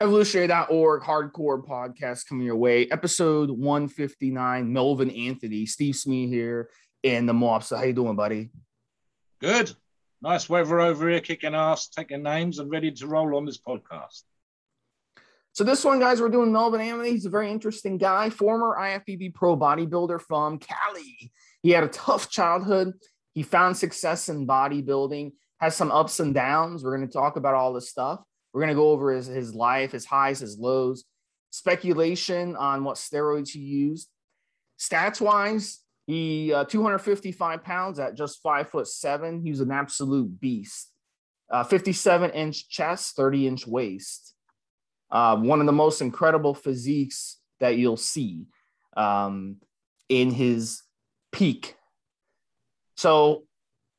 Evolutionary.org hardcore podcast coming your way. Episode 159. Melvin Anthony, Steve Smee here, and the Mobster. How you doing, buddy? Good. Nice weather over here, kicking ass, taking names, and ready to roll on this podcast. So this one, guys, we're doing Melvin Anthony. He's a very interesting guy, former IFBB pro bodybuilder from Cali. He had a tough childhood. He found success in bodybuilding, has some ups and downs. We're going to talk about all this stuff. We're going to go over his, his life, his highs, his lows, speculation on what steroids he used. Stats wise, he uh, 255 pounds at just five foot seven. He was an absolute beast. Uh, 57 inch chest, 30 inch waist. Uh, one of the most incredible physiques that you'll see um, in his peak. So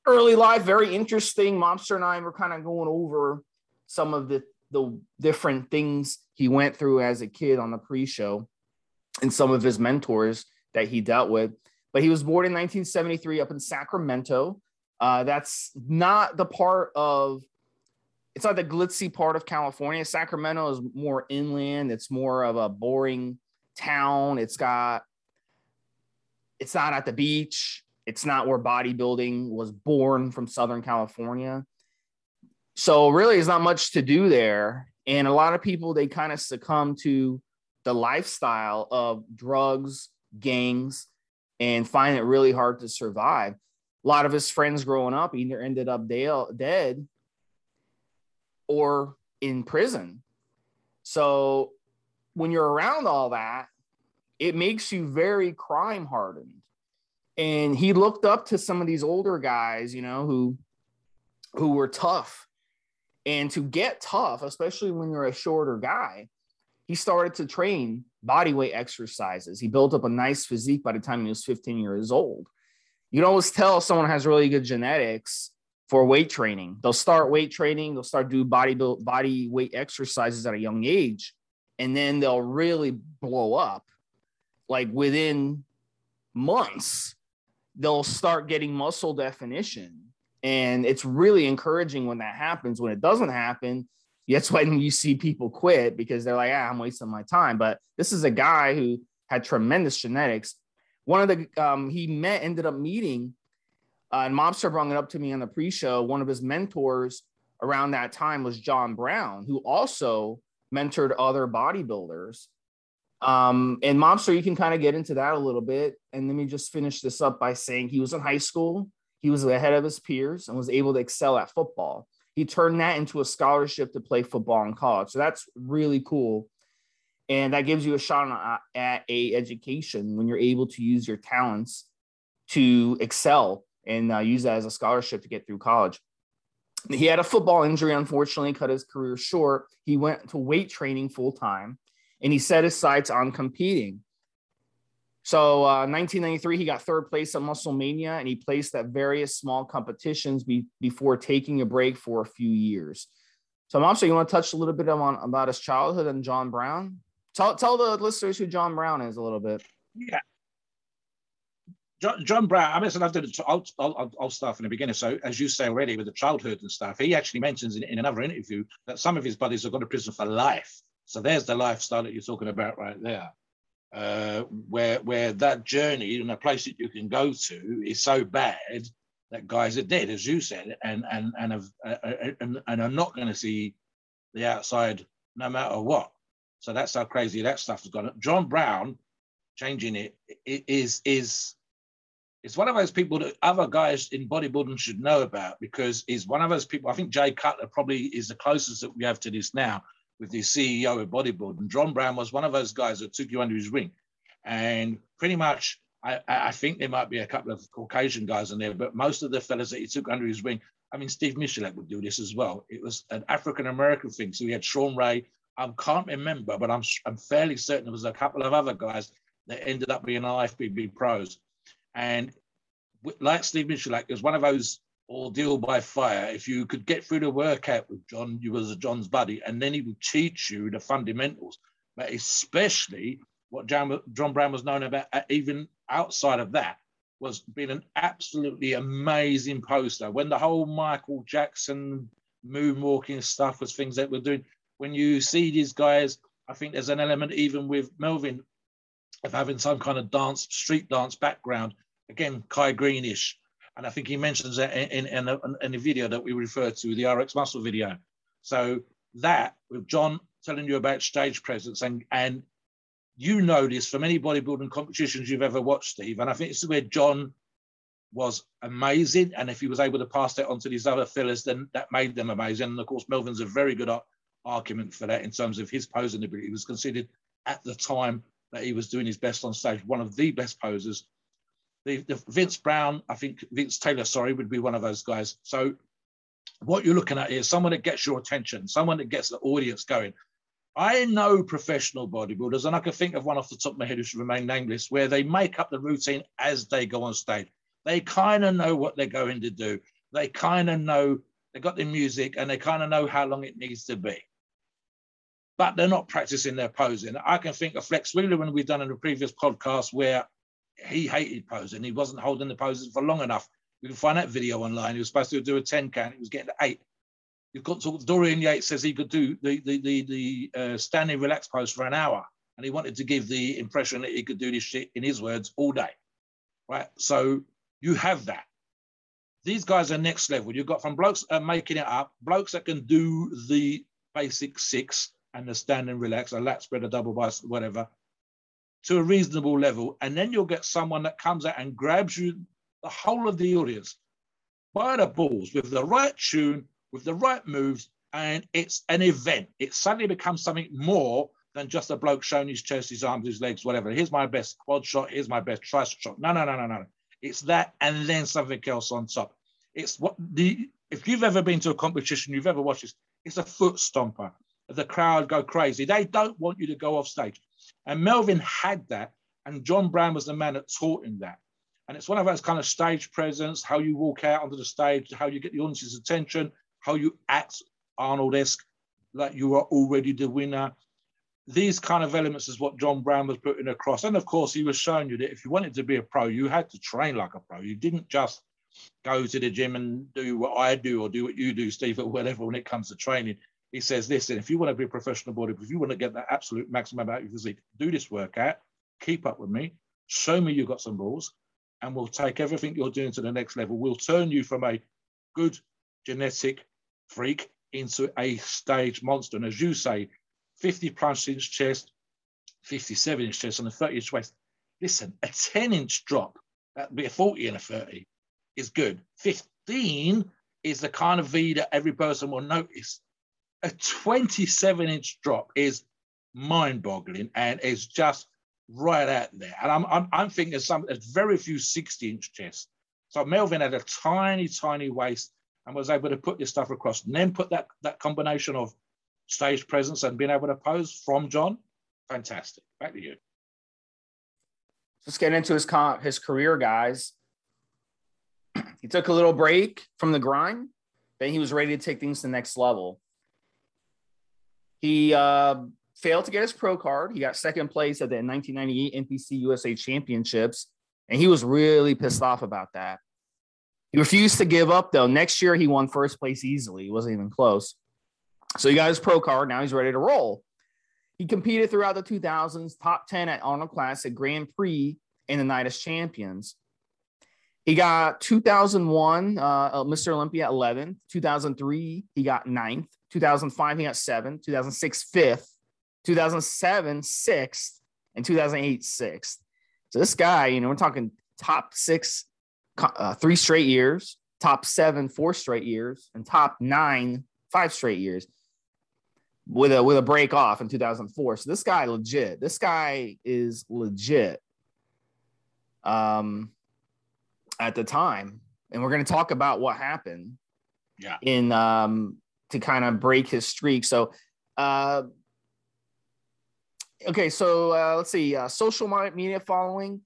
early life, very interesting. Mobster and I were kind of going over some of the the different things he went through as a kid on the pre-show and some of his mentors that he dealt with. But he was born in 1973 up in Sacramento. Uh, that's not the part of it's not the glitzy part of California. Sacramento is more inland. It's more of a boring town. It's got it's not at the beach. It's not where bodybuilding was born from Southern California. So really, there's not much to do there, and a lot of people they kind of succumb to the lifestyle of drugs, gangs, and find it really hard to survive. A lot of his friends growing up either ended up dead or in prison. So when you're around all that, it makes you very crime hardened. And he looked up to some of these older guys, you know, who who were tough and to get tough, especially when you're a shorter guy, he started to train body weight exercises. He built up a nice physique by the time he was 15 years old. You can always tell someone has really good genetics for weight training. They'll start weight training, they'll start do body build, body weight exercises at a young age, and then they'll really blow up. Like within months, they'll start getting muscle definition and it's really encouraging when that happens. When it doesn't happen, that's when you see people quit because they're like, ah, I'm wasting my time. But this is a guy who had tremendous genetics. One of the um, he met ended up meeting, uh, and Mobster brought it up to me on the pre-show. One of his mentors around that time was John Brown, who also mentored other bodybuilders. Um, and Mobster, you can kind of get into that a little bit. And let me just finish this up by saying he was in high school he was ahead of his peers and was able to excel at football. He turned that into a scholarship to play football in college. So that's really cool. And that gives you a shot at a education when you're able to use your talents to excel and uh, use that as a scholarship to get through college. He had a football injury, unfortunately, cut his career short. He went to weight training full time and he set his sights on competing. So, uh, 1993, he got third place at Musclemania, and he placed at various small competitions be, before taking a break for a few years. So, Mom, so you want to touch a little bit on about his childhood and John Brown? Tell tell the listeners who John Brown is a little bit. Yeah. John, Brown, I mean, I'll, I'll, I'll start from the beginning. So, as you say already, with the childhood and stuff, he actually mentions in, in another interview that some of his buddies have gone to prison for life. So, there's the lifestyle that you're talking about right there uh, where where that journey and a place that you can go to is so bad that guys are dead, as you said, and and and have, uh, uh and, and are not going to see the outside no matter what. So that's how crazy that stuff has gone. John Brown changing it is is it's one of those people that other guys in bodybuilding should know about because he's one of those people. I think Jay Cutler probably is the closest that we have to this now with the CEO of bodybuilding. And John Brown was one of those guys that took you under his wing. And pretty much, I, I think there might be a couple of Caucasian guys in there, but most of the fellas that he took under his wing, I mean, Steve Michalik would do this as well. It was an African American thing. So we had Shawn Ray, I can't remember, but I'm I'm fairly certain there was a couple of other guys that ended up being IFBB pros. And like Steve Michalik, it was one of those ordeal by fire. If you could get through the workout with John, you was John's buddy, and then he would teach you the fundamentals. But especially what John, John Brown was known about, uh, even outside of that, was being an absolutely amazing poster. When the whole Michael Jackson moonwalking stuff was things that we're doing, when you see these guys, I think there's an element even with Melvin of having some kind of dance, street dance background. Again, Kai Greene-ish. And I think he mentions that in, in, in, a video that we refer to, the RX Muscle video. So that with John telling you about stage presence and, and you know this from any bodybuilding competitions you've ever watched, Steve. And I think this is where John was amazing. And if he was able to pass that on to these other fillers, then that made them amazing. And of course, Melvin's a very good argument for that in terms of his posing ability. He was considered at the time that he was doing his best on stage, one of the best posers. The, the Vince Brown, I think Vince Taylor, sorry, would be one of those guys. So what you're looking at is someone that gets your attention, someone that gets the audience going. I know professional bodybuilders, and I can think of one off the top of my head who should remain nameless, where they make up the routine as they go on stage. They kind of know what they're going to do. They kind of know they've got the music and they kind of know how long it needs to be. But they're not practicing their posing. I can think of Flex Wheeler when we've done in a previous podcast where he hated posing. He wasn't holding the poses for long enough. You can find that video online. He was supposed to do a 10 count. He was getting to eight. You've got to, Dorian Yates says he could do the the the, the uh, standing relaxed pose for an hour, and he wanted to give the impression that he could do this shit in his words all day, right? So you have that. These guys are next level. You've got from blokes uh, making it up, blokes that can do the basic six and the stand and relax, a lat spread, a double bicep, whatever, to a reasonable level, and then you'll get someone that comes out and grabs you, the whole of the audience, by the balls with the right tune with the right moves, and it's an event. It suddenly becomes something more than just a bloke showing his chest, his arms, his legs, whatever. Here's my best quad shot. Here's my best tricep shot. No, no, no, no, no. It's that, and then something else on top. It's what the if you've ever been to a competition, you've ever watched this. It's a foot stomper. The crowd go crazy. They don't want you to go off stage. And Melvin had that, and John Brown was the man that taught him that. And it's one of those kind of stage presence, how you walk out onto the stage, how you get the audience's attention, how you act Arnold-esque, like you are already the winner. These kind of elements is what John Brown was putting across. And of course, he was showing you that if you wanted to be a pro, you had to train like a pro. You didn't just go to the gym and do what I do or do what you do, Steve, or whatever when it comes to training. He says, listen, if you want to be a professional bodybuilder, if you want to get that absolute maximum out of your physique, do this workout, keep up with me, show me you've got some balls, and we'll take everything you're doing to the next level. We'll turn you from a good genetic freak into a stage monster. And as you say, 50 plus inch chest, 57 inch chest, and a 30 inch waist. Listen, a 10 inch drop, that'd be a 40 and a 30, is good. 15 is the kind of V that every person will notice. A 27 inch drop is mind boggling and is just right out there. And I'm, I'm, I'm thinking some, there's very few 60 inch chests. So Melvin had a tiny, tiny waist and was able to put this stuff across and then put that, that combination of stage presence and being able to pose from John. Fantastic. Back to you. Let's get into his comp, his career, guys. he took a little break from the grind. Then he was ready to take things to the next level. He uh, failed to get his pro card. He got second place at the 1998 NPC USA Championships, and he was really pissed off about that. He refused to give up though. Next year he won first place easily. He wasn't even close. So he got his pro card. Now he's ready to roll. He competed throughout the 2000s, top 10 at Arnold Classic, Grand Prix, and the Night of Champions. He got 2001 uh, uh Mr. Olympia 11. 2003 he got ninth. 2005 he got seventh. 2006 fifth. 2007 sixth, and 2008 sixth. So this guy, you know, we're talking top six uh, three straight years, top seven, four straight years, and top nine, five straight years with a with a break off in 2004. So this guy legit. This guy is legit. Um, at the time, and we're going to talk about what happened. Yeah. In um to kind of break his streak. So, uh, okay, so uh, let's see. Uh, social media following.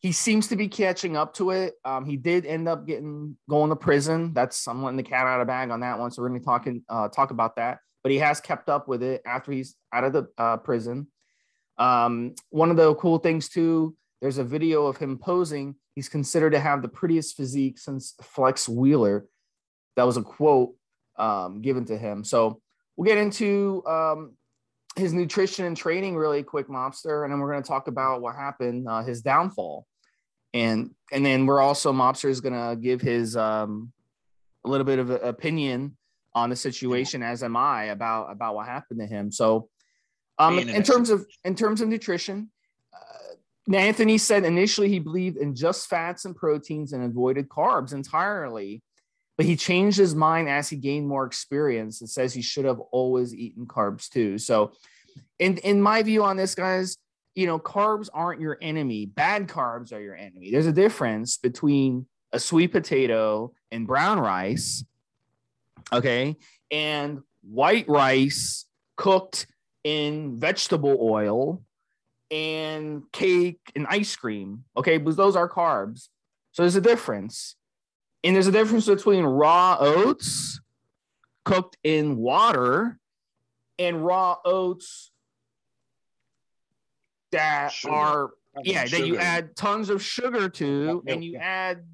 He seems to be catching up to it. Um, he did end up getting going to prison. That's I'm letting the cat out of the bag on that one. So we're gonna be talking uh, talk about that. But he has kept up with it after he's out of the uh, prison. Um, one of the cool things too. There's a video of him posing. He's considered to have the prettiest physique since Flex Wheeler. That was a quote um, given to him. So we'll get into um, his nutrition and training really quick, Mobster, and then we're going to talk about what happened, uh, his downfall, and and then we're also Mobster is going to give his um, a little bit of opinion on the situation, as am I about about what happened to him. So, um, in terms of in terms of nutrition. Anthony said initially he believed in just fats and proteins and avoided carbs entirely but he changed his mind as he gained more experience and says he should have always eaten carbs too. So, in in my view on this, guys, you know, carbs aren't your enemy. Bad carbs are your enemy. There's a difference between a sweet potato and brown rice, okay, and white rice cooked in vegetable oil and cake and ice cream, okay, because those are carbs. So there's a difference. And there's a difference between raw oats cooked in water and raw oats that sugar. are yeah sugar. that you add tons of sugar to and you add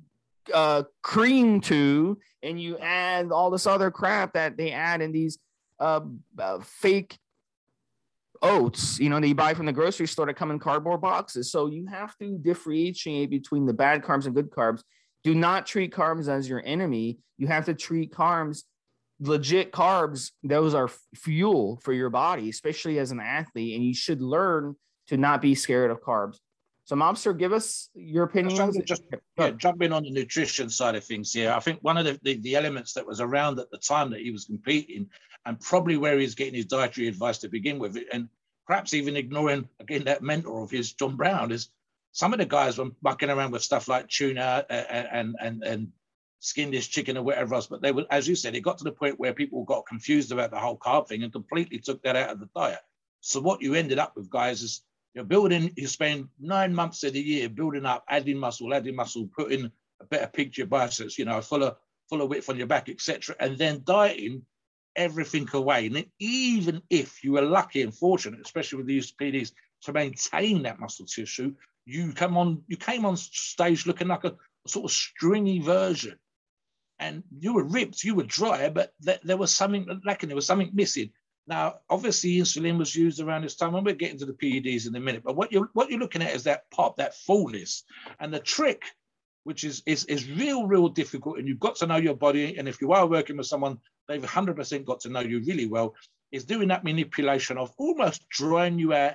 uh, cream to and you add all this other crap that they add in these uh, uh, fake oats you know that you buy from the grocery store that come in cardboard boxes so you have to differentiate between the bad carbs and good carbs do not treat carbs as your enemy. You have to treat carbs, legit carbs, those are fuel for your body, especially as an athlete. And you should learn to not be scared of carbs. So, Mobster, give us your opinion. Just yeah, jump in on the nutrition side of things here. I think one of the, the, the, elements that was around at the time that he was competing, and probably where he's getting his dietary advice to begin with, and perhaps even ignoring again that mentor of his, John Brown, is some of the guys were mucking around with stuff like tuna uh, uh, and and and skin dish chicken or whatever else. But they were, as you said, it got to the point where people got confused about the whole carb thing and completely took that out of the diet. So what you ended up with, guys, is you're building. You spend nine months of the year building up, adding muscle, adding muscle, putting a better picture biceps, you know, full of full of width on your back, etc., and then dieting everything away. And even if you were lucky and fortunate, especially with these PEDs, to maintain that muscle tissue, you come on, you came on stage looking like a, a sort of stringy version, and you were ripped, you were dry, but th- there was something lacking, there was something missing. Now, obviously, insulin was used around this time, and we're getting to the PEDs in a minute. But what you're what you're looking at is that pop, that fullness, and the trick, which is is is real, real difficult. And you've got to know your body. And if you are working with someone, they've 100% got to know you really well. Is doing that manipulation of almost drying you out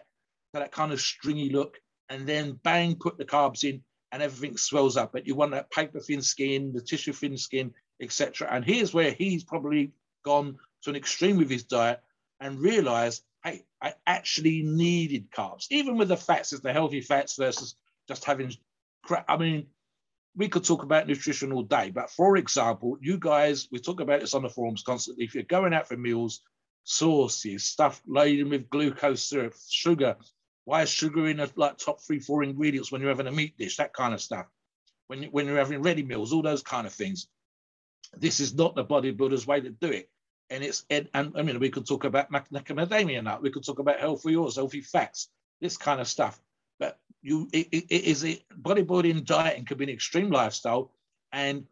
to that kind of stringy look, and then bang, put the carbs in, and everything swells up. But you want that paper thin skin, the tissue thin skin, etc. And here's where he's probably gone to an extreme with his diet and realized, hey, I actually needed carbs, even with the fats, as the healthy fats versus just having crap. I mean, we could talk about nutrition all day, but for example, you guys, we talk about this on the forums constantly. If you're going out for meals, sauces, stuff laden with glucose syrup, sugar, why is sugar in a like top three, four ingredients when you're having a meat dish? That kind of stuff. When when you're having ready meals, all those kind of things. This is not the bodybuilder's way to do it. And it's and, and I mean we could talk about macadamia nut, we could talk about healthy oils, healthy fats, this kind of stuff. You it, it, is a bodybuilding diet and could be an extreme lifestyle. And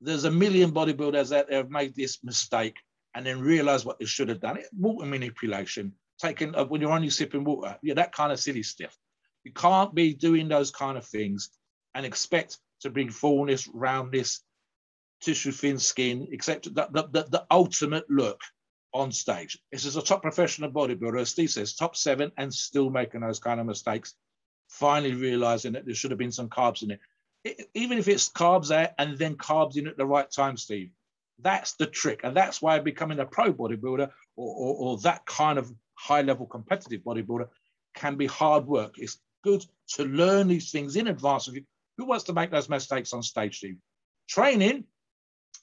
there's a million bodybuilders out there have made this mistake and then realize what they should have done. It water manipulation, taking uh, when you're only sipping water. Yeah, that kind of silly stuff. You can't be doing those kind of things and expect to bring fullness, roundness, tissue thin skin, except the, the, the, the ultimate look on stage. This is a top professional bodybuilder, as Steve says, top seven, and still making those kind of mistakes. Finally realizing that there should have been some carbs in it. it even if it's carbs out and then carbs in at the right time, Steve. That's the trick. And that's why becoming a pro bodybuilder or, or, or that kind of high level competitive bodybuilder can be hard work. It's good to learn these things in advance of you. Who wants to make those mistakes on stage, Steve? Training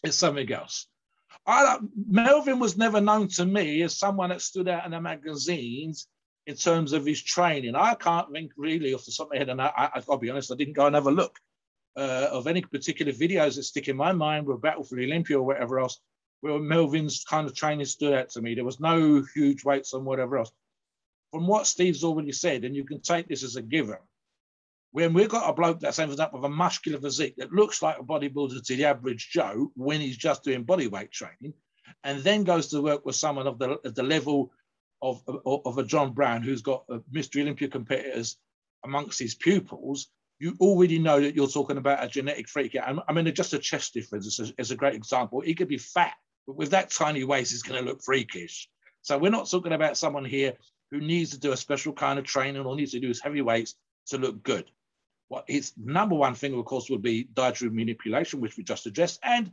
is something else. I, Melvin was never known to me as someone that stood out in the magazines in terms of his training. I can't think really off the top of my head, and I, I, I'll be honest, I didn't go and have a look uh, of any particular videos that stick in my mind with Battle for the Olympia or whatever else, where Melvin's kind of training stood out to me. There was no huge weights and whatever else. From what Steve's already said, and you can take this as a given, when we've got a bloke that's ended up with a muscular physique that looks like a bodybuilder to the average Joe when he's just doing body weight training, and then goes to work with someone of the, the level of, of, a John Brown who's got uh, Mr. Olympia competitors amongst his pupils, you already know that you're talking about a genetic freak. I mean, just a chest difference is a, is a great example. He could be fat, but with that tiny waist, he's going to look freakish. So we're not talking about someone here who needs to do a special kind of training or needs to do his heavy weights to look good. What his number one thing, of course, would be dietary manipulation, which we just addressed, and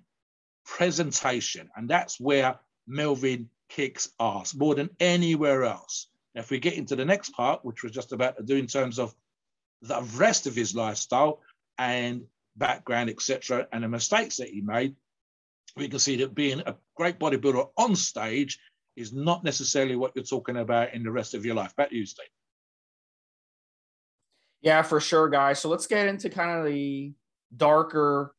presentation. And that's where Melvin kicks ass more than anywhere else. Now, if we get into the next part, which we're just about to do in terms of the rest of his lifestyle and background, etc., and the mistakes that he made, we can see that being a great bodybuilder on stage is not necessarily what you're talking about in the rest of your life. Back to you, Steve. Yeah, for sure, guys. So let's get into kind of the darker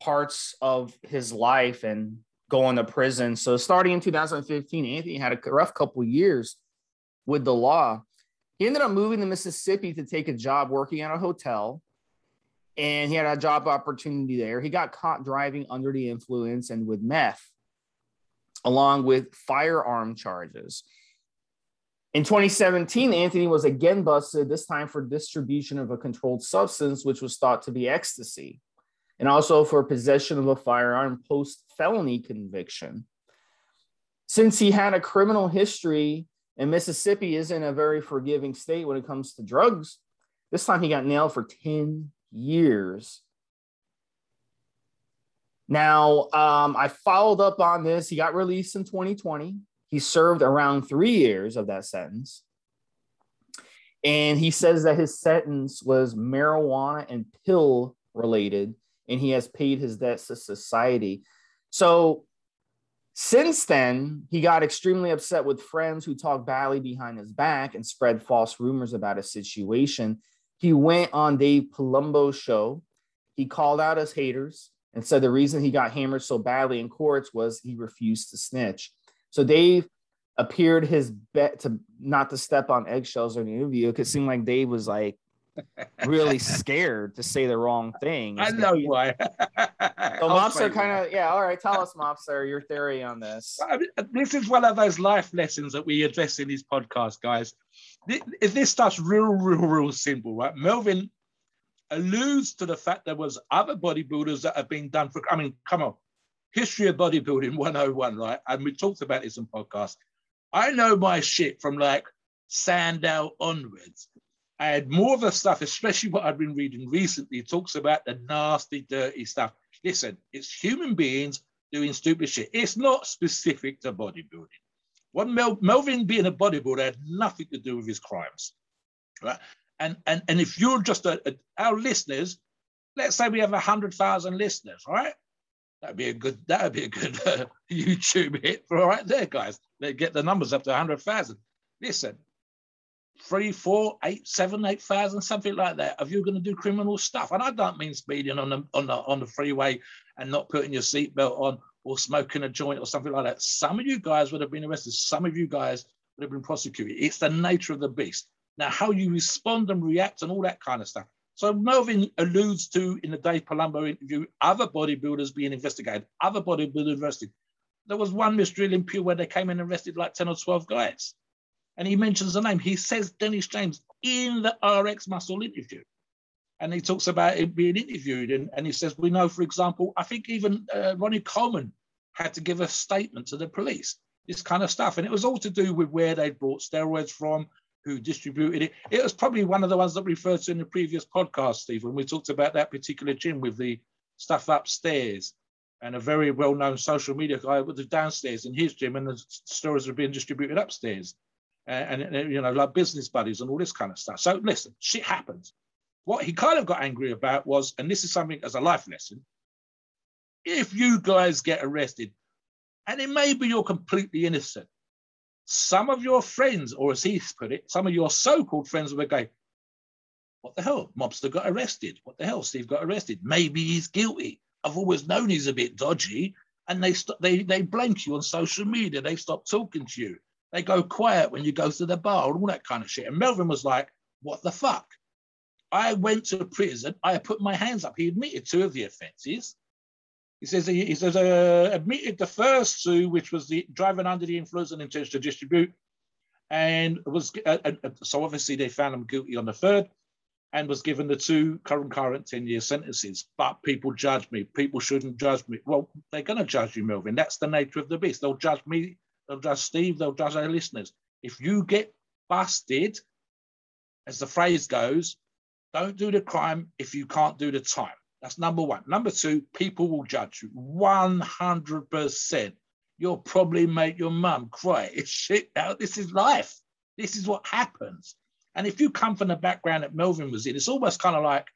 parts of his life and going to prison. So starting in 2015, Anthony had a rough couple years with the law. He ended up moving to Mississippi to take a job working at a hotel. And he had a job opportunity there. He got caught driving under the influence and with meth, along with firearm charges. In 2017, Anthony was again busted, this time for distribution of a controlled substance, which was thought to be ecstasy, and also for possession of a firearm post felony conviction. Since he had a criminal history and Mississippi isn't a very forgiving state when it comes to drugs, this time he got nailed for 10 years. Now, um, I followed up on this. He got released in 2020. He served around three years of that sentence. And he says that his sentence was marijuana and pill related, and he has paid his debts to society. So since then, he got extremely upset with friends who talked badly behind his back and spread false rumors about his situation. He went on Dave Palumbo's show. He called out his haters and said the reason he got hammered so badly in courts was he refused to snitch. So Dave appeared his bet to not to step on eggshells in the interview. It seemed like Dave was like really scared to say the wrong thing. I know why. so Mobster kind of yeah. All right, tell us, Mobster, your theory on this. I mean, uh, this is one of those life lessons that we address in these podcasts, guys. This, this stuff's real, real, real simple, right? Melvin alludes to the fact there was other bodybuilders that have been done for. I mean, come on, history of bodybuilding 101, right? And we talked about this in podcast. I know my shit from like Sandow onwards. Had more of the stuff, especially what I've been reading recently, talks about the nasty, dirty stuff. Listen, it's human beings doing stupid shit. It's not specific to bodybuilding. What Mel- Melvin being a bodybuilder had nothing to do with his crimes, right? And and and if you're just a, a our listeners, let's say we have hundred thousand listeners, right? That'd be a good. That'd be a good uh, YouTube hit for right there, guys. They get the numbers up to hundred thousand. Listen, three, four, eight, seven, eight thousand, something like that. If you're going to do criminal stuff, and I don't mean speeding on the on the on the freeway and not putting your seatbelt on or smoking a joint or something like that. Some of you guys would have been arrested. Some of you guys would have been prosecuted. It's the nature of the beast. Now, how you respond and react and all that kind of stuff. So Melvin alludes to in the Dave Palumbo interview other bodybuilders being investigated, other bodybuilders arrested. There was one Mr. Olympia where they came in and arrested like 10 or 12 guys and he mentions the name. He says Dennis James in the RX Muscle interview. And he talks about him being interviewed. And, and he says, We know, for example, I think even uh, Ronnie Coleman had to give a statement to the police, this kind of stuff. And it was all to do with where they brought steroids from, who distributed it. It was probably one of the ones that we referred to in the previous podcast, Steve, when we talked about that particular gym with the stuff upstairs and a very well-known social media guy with the downstairs in his gym and the stories were being distributed upstairs Eh, and, and, you know, like business buddies and all this kind of stuff. So listen, shit happens. What he kind of got angry about was, and this is something as a life lesson, if you guys get arrested, and it may be you're completely innocent, some of your friends, or as he's put it, some of your so-called friends will go, what the hell? Mobster got arrested. What the hell? Steve got arrested. Maybe he's guilty. I've always known he's a bit dodgy. And they st- they they blank you on social media. They stop talking to you. They go quiet when you go to the bar, and all that kind of shit. And Melvin was like, what the fuck? I went to prison. I put my hands up. He admitted two of the offences. He says he, says uh, admitted the first two, which was the driving under the influence and intention to distribute, and was uh, uh, so obviously they found him guilty on the third, and was given the two current current ten year sentences. But people judge me. People shouldn't judge me. Well, they're going to judge you, Melvin. That's the nature of the beast. They'll judge me. Judge Steve. They'll judge our listeners. If you get busted, as the phrase goes, don't do the crime if you can't do the time. That's number one. Number two, people will judge you 100%. You'll probably make your mum cry. It's shit out. This is life. This is what happens. And if you come from the background that Melvin was in, it's almost kind of like,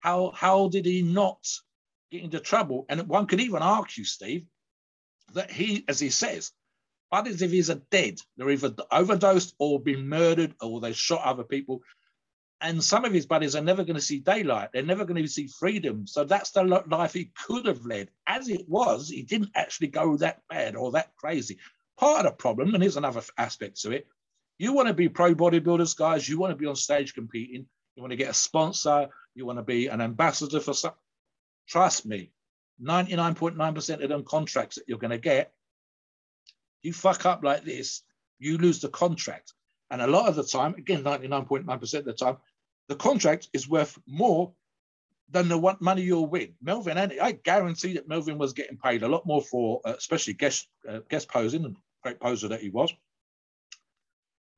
how, how did he not get into trouble? And one could even argue, Steve, that he, as he says, but if he's a dead, they're either overdosed or been murdered or they shot other people and some of his buddies are never going to see daylight. They're never going to see freedom. So that's the life he could have led. As it was, he didn't actually go that bad or that crazy. Part of the problem, and here's another aspect to it you want to be pro bodybuilders, guys. You want to be on stage competing. You want to get a sponsor. You want to be an ambassador for some. Trust me, 99.9% of them contracts that you're going to get, you fuck up like this, you lose the contract. And a lot of the time, again, 99.9% of the time, the contract is worth more than the money you'll win. Melvin, and I guarantee that Melvin was getting paid a lot more for, uh, especially guest uh, guest posing, and great poser that he was.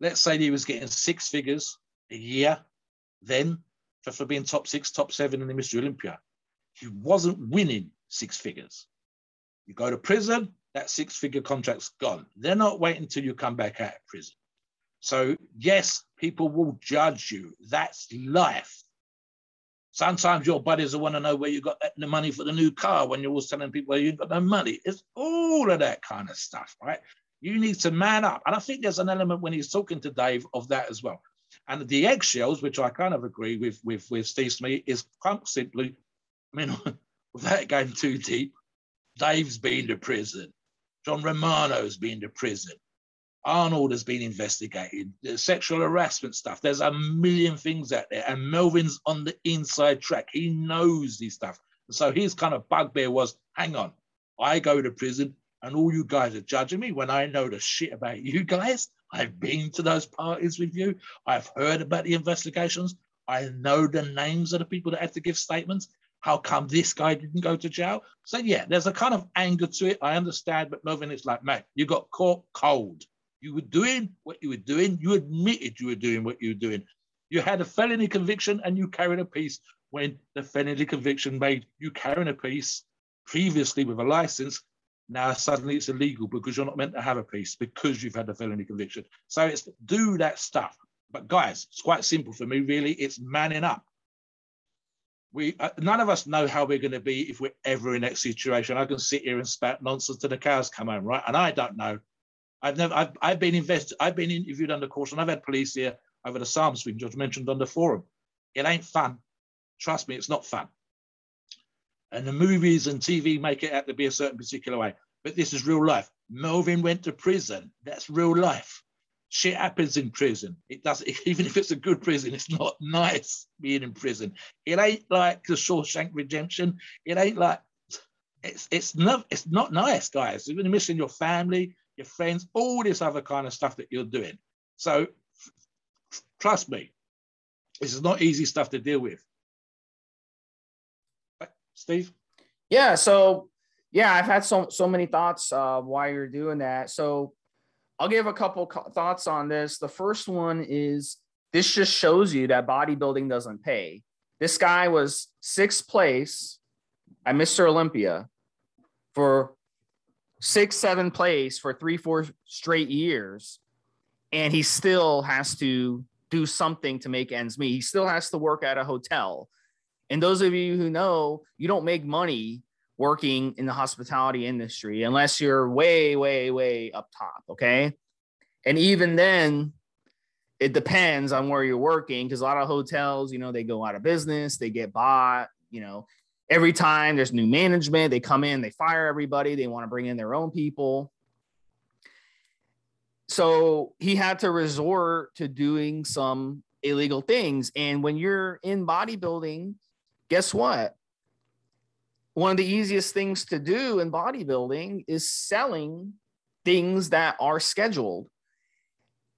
Let's say he was getting six figures a year then for, for being top six, top seven in the Mr. Olympia. He wasn't winning six figures. You go to prison, that six figure contract's gone. They're not waiting until you come back out of prison. So, yes, people will judge you. That's life. Sometimes your buddies will want to know where you got the money for the new car when you're always telling people you ain't got no money. It's all of that kind of stuff, right? You need to man up. And I think there's an element when he's talking to Dave of that as well. And the eggshells, which I kind of agree with with, with Steve Smith, is simply, I mean, without going too deep, Dave's been to prison. John Romano's been to prison. Arnold has been investigated, the sexual harassment stuff. There's a million things out there, and Melvin's on the inside track. He knows this stuff. So his kind of bugbear was hang on, I go to prison, and all you guys are judging me when I know the shit about you guys. I've been to those parties with you, I've heard about the investigations, I know the names of the people that had to give statements. How come this guy didn't go to jail? So yeah, there's a kind of anger to it. I understand, but Melvin is like, mate, you got caught cold. You were doing what you were doing. You admitted you were doing what you were doing. You had a felony conviction and you carried a piece when the felony conviction made you carrying a piece previously with a license. Now suddenly it's illegal because you're not meant to have a piece because you've had a felony conviction. So it's do that stuff. But guys, it's quite simple for me, really. It's manning up. We uh, none of us know how we're going to be if we're ever in that situation. I can sit here and spat nonsense till the cows come home, right? And I don't know I've never, I've, I've been invested, I've been interviewed under caution. I've had police here over the Psalm swing, George mentioned on the forum. It ain't fun. Trust me, it's not fun. And the movies and TV make it out to be a certain particular way. But this is real life. Melvin went to prison. That's real life. Shit happens in prison. It does, even if it's a good prison, it's not nice being in prison. It ain't like the Shawshank Redemption. It ain't like it's it's not it's not nice, guys. You're missing your family your friends, all this other kind of stuff that you're doing. So trust me, this is not easy stuff to deal with. Steve? Yeah, so yeah, I've had so so many thoughts uh, why you're doing that. So I'll give a couple thoughts on this. The first one is this just shows you that bodybuilding doesn't pay. This guy was sixth place at Mr. Olympia for six, seven plays for three, four straight years, and he still has to do something to make ends meet. He still has to work at a hotel. And those of you who know, you don't make money working in the hospitality industry unless you're way, way, way up top. Okay. And even then, it depends on where you're working because a lot of hotels, you know, they go out of business, they get bought, you know, every time there's new management, they come in, they fire everybody, they want to bring in their own people. So he had to resort to doing some illegal things. And when you're in bodybuilding, guess what? One of the easiest things to do in bodybuilding is selling things that are scheduled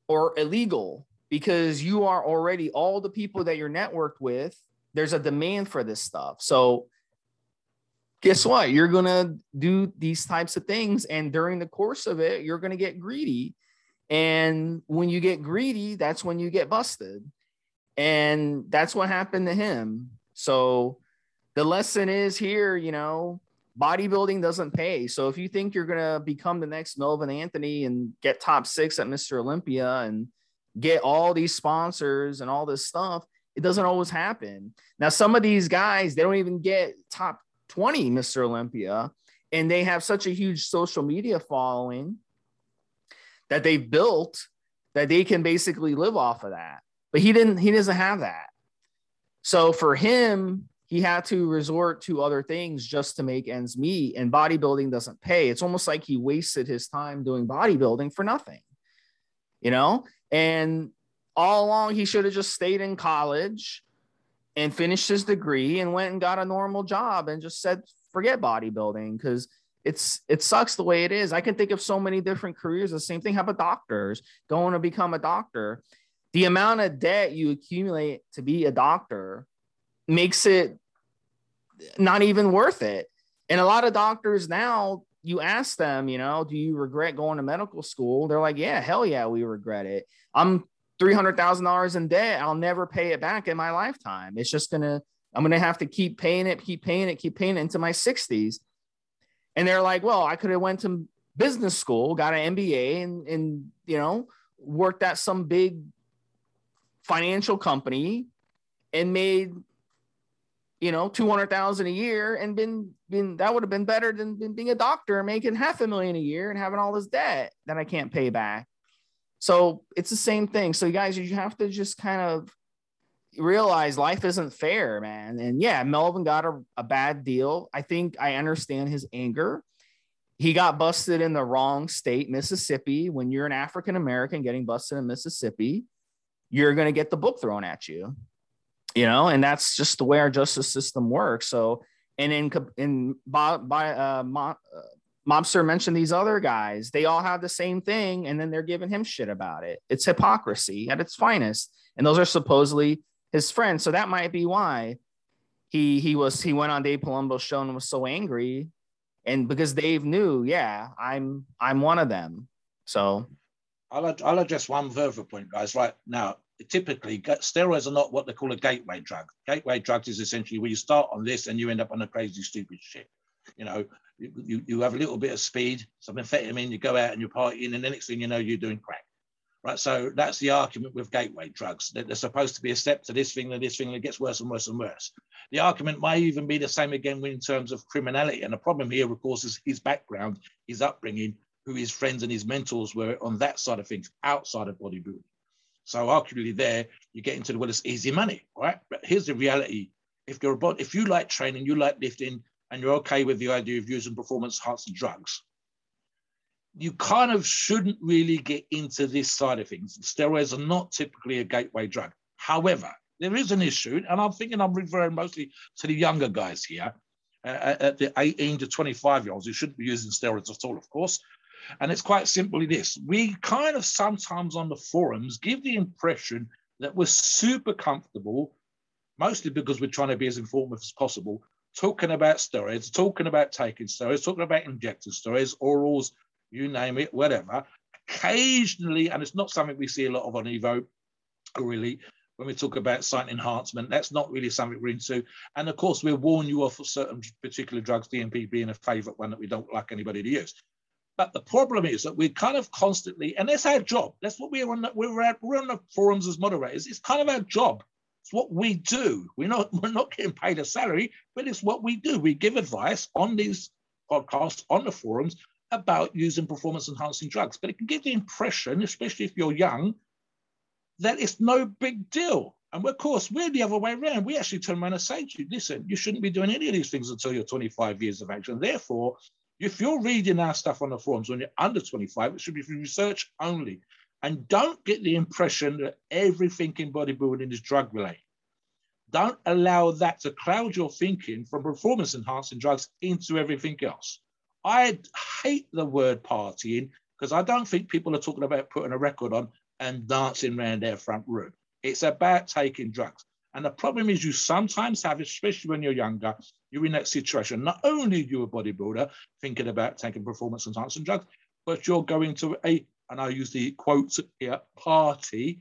or illegal because you are already all the people that you're networked with there's a demand for this stuff. So guess what? You're going to do these types of things. And during the course of it you're going to get greedy. And when you get greedy that's when you get busted. And that's what happened to him. So the lesson is here you know bodybuilding doesn't pay so if you think you're going to become the next melvin anthony and get top six at mr olympia and get all these sponsors and all this stuff. It doesn't always happen. Now, some of these guys, they don't even get top 20 Mr. Olympia, and they have such a huge social media following that they've built that they can basically live off of that. But he didn't, he doesn't have that. So for him, he had to resort to other things just to make ends meet. And bodybuilding doesn't pay. It's almost like he wasted his time doing bodybuilding for nothing, you know? And all along, he should have just stayed in college and finished his degree and went and got a normal job and just said, forget bodybuilding because it's it sucks the way it is. I can think of so many different careers. The same thing. How about doctors going to become a doctor? The amount of debt you accumulate to be a doctor makes it not even worth it. And a lot of doctors now you ask them, you know, do you regret going to medical school? They're like, yeah, hell yeah, we regret it. I'm $300,000 in debt. I'll never pay it back in my lifetime. It's just going to, I'm going to have to keep paying it, keep paying it, keep paying it into my 60s. And they're like, well, I could have went to business school, got an MBA and, and, you know, worked at some big financial company and made you know, 200,000 a year and been, been, that would have been better than being a doctor making half a million a year and having all this debt that I can't pay back. So it's the same thing. So you guys, you have to just kind of realize life isn't fair, man. And yeah, Melvin got a, a bad deal. I think I understand his anger. He got busted in the wrong state, Mississippi. When you're an African American getting busted in Mississippi, you're going to get the book thrown at you you know, and that's just the way our justice system works. So, and in in by, by uh, Mo, uh, Mobster mentioned these other guys, they all have the same thing, and then they're giving him shit about it. It's hypocrisy at its finest, and those are supposedly his friends. So that might be why he he was he went on Dave Palumbo's show and was so angry, and because Dave knew, yeah, I'm I'm one of them. So I'll, I'll address one further point, guys. Right now, typically steroids are not what they call a gateway drug. Gateway drugs is essentially where you start on this and you end up on a crazy, stupid shit. You know, you, you have a little bit of speed, some amphetamine, you go out and you're partying, and the next thing you know, you're doing crack. Right. So that's the argument with gateway drugs. That they're supposed to be a step to this thing, to this thing, and it gets worse and worse and worse. The argument may even be the same again in terms of criminality. And the problem here, of course, is his background, his upbringing, who his friends and his mentors were on that side of things, outside of bodybuilding. So arguably there, you get into the well, it's easy money, right? But here's the reality. If you're about, if you like training, you like lifting, and you're okay with the idea of using performance enhancing drugs, you kind of shouldn't really get into this side of things. Steroids are not typically a gateway drug. However, there is an issue, and I'm thinking I'm referring mostly to the younger guys here, uh, at the 18 to 25 year olds who shouldn't be using steroids at all, of course, and it's quite simply this we kind of sometimes on the forums give the impression that we're super comfortable, mostly because we're trying to be as informative as possible, talking about steroids, talking about taking steroids, talking about injecting steroids, orals, you name it, whatever. Occasionally, and it's not something we see a lot of on Evo, really, when we talk about site enhancement, that's not really something we're into. And of course, we'll warn you off of certain particular drugs, DNP being a favorite one that we don't like anybody to use. But the problem is that we're kind of constantly, and that's our job. That's what we're on. The, we're at, we're on the forums as moderators. It's kind of our job It's what we do. We're not we're not getting paid a salary, but it's what we do. We give advice on these podcasts, on the forums about using performance enhancing drugs. But it can give the impression, especially if you're young, that it's no big deal. And of course, we're the other way around. We actually turn around and say to you, listen, you shouldn't be doing any of these things until you're 25 years of age. And therefore, if you're reading our stuff on the forums when you're under 25, it should be for research only. And don't get the impression that everything in bodybuilding is drug related. Don't allow that to cloud your thinking from performance enhancing drugs into everything else. I hate the word partying because I don't think people are talking about putting a record on and dancing around their front room. It's about taking drugs. And the problem is, you sometimes have, especially when you're younger, you're in that situation. Not only are you a bodybuilder thinking about taking performance enhancing drugs, but you're going to a, and I use the quotes here, party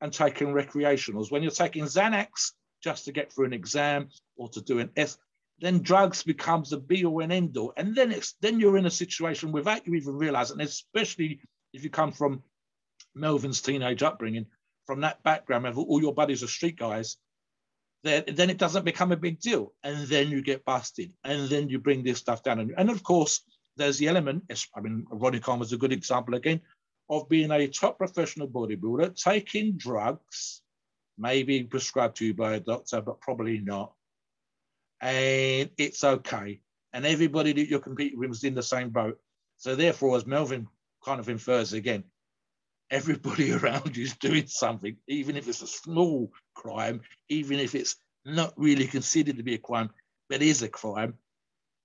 and taking recreationals. When you're taking Xanax just to get through an exam or to do an S, then drugs becomes the be all and end all. And then it's then you're in a situation without you even realizing, especially if you come from Melvin's teenage upbringing, from that background all your buddies are street guys, then, then it doesn't become a big deal. And then you get busted. And then you bring this stuff down. And, and of course, there's the element, I mean, Ronnie Khan was a good example again, of being a top professional bodybuilder, taking drugs, maybe prescribed to you by a doctor, but probably not. And it's okay. And everybody that you're competing with is in the same boat. So therefore, as Melvin kind of infers again, everybody around you is doing something, even if it's a small crime, even if it's not really considered to be a crime, but is a crime,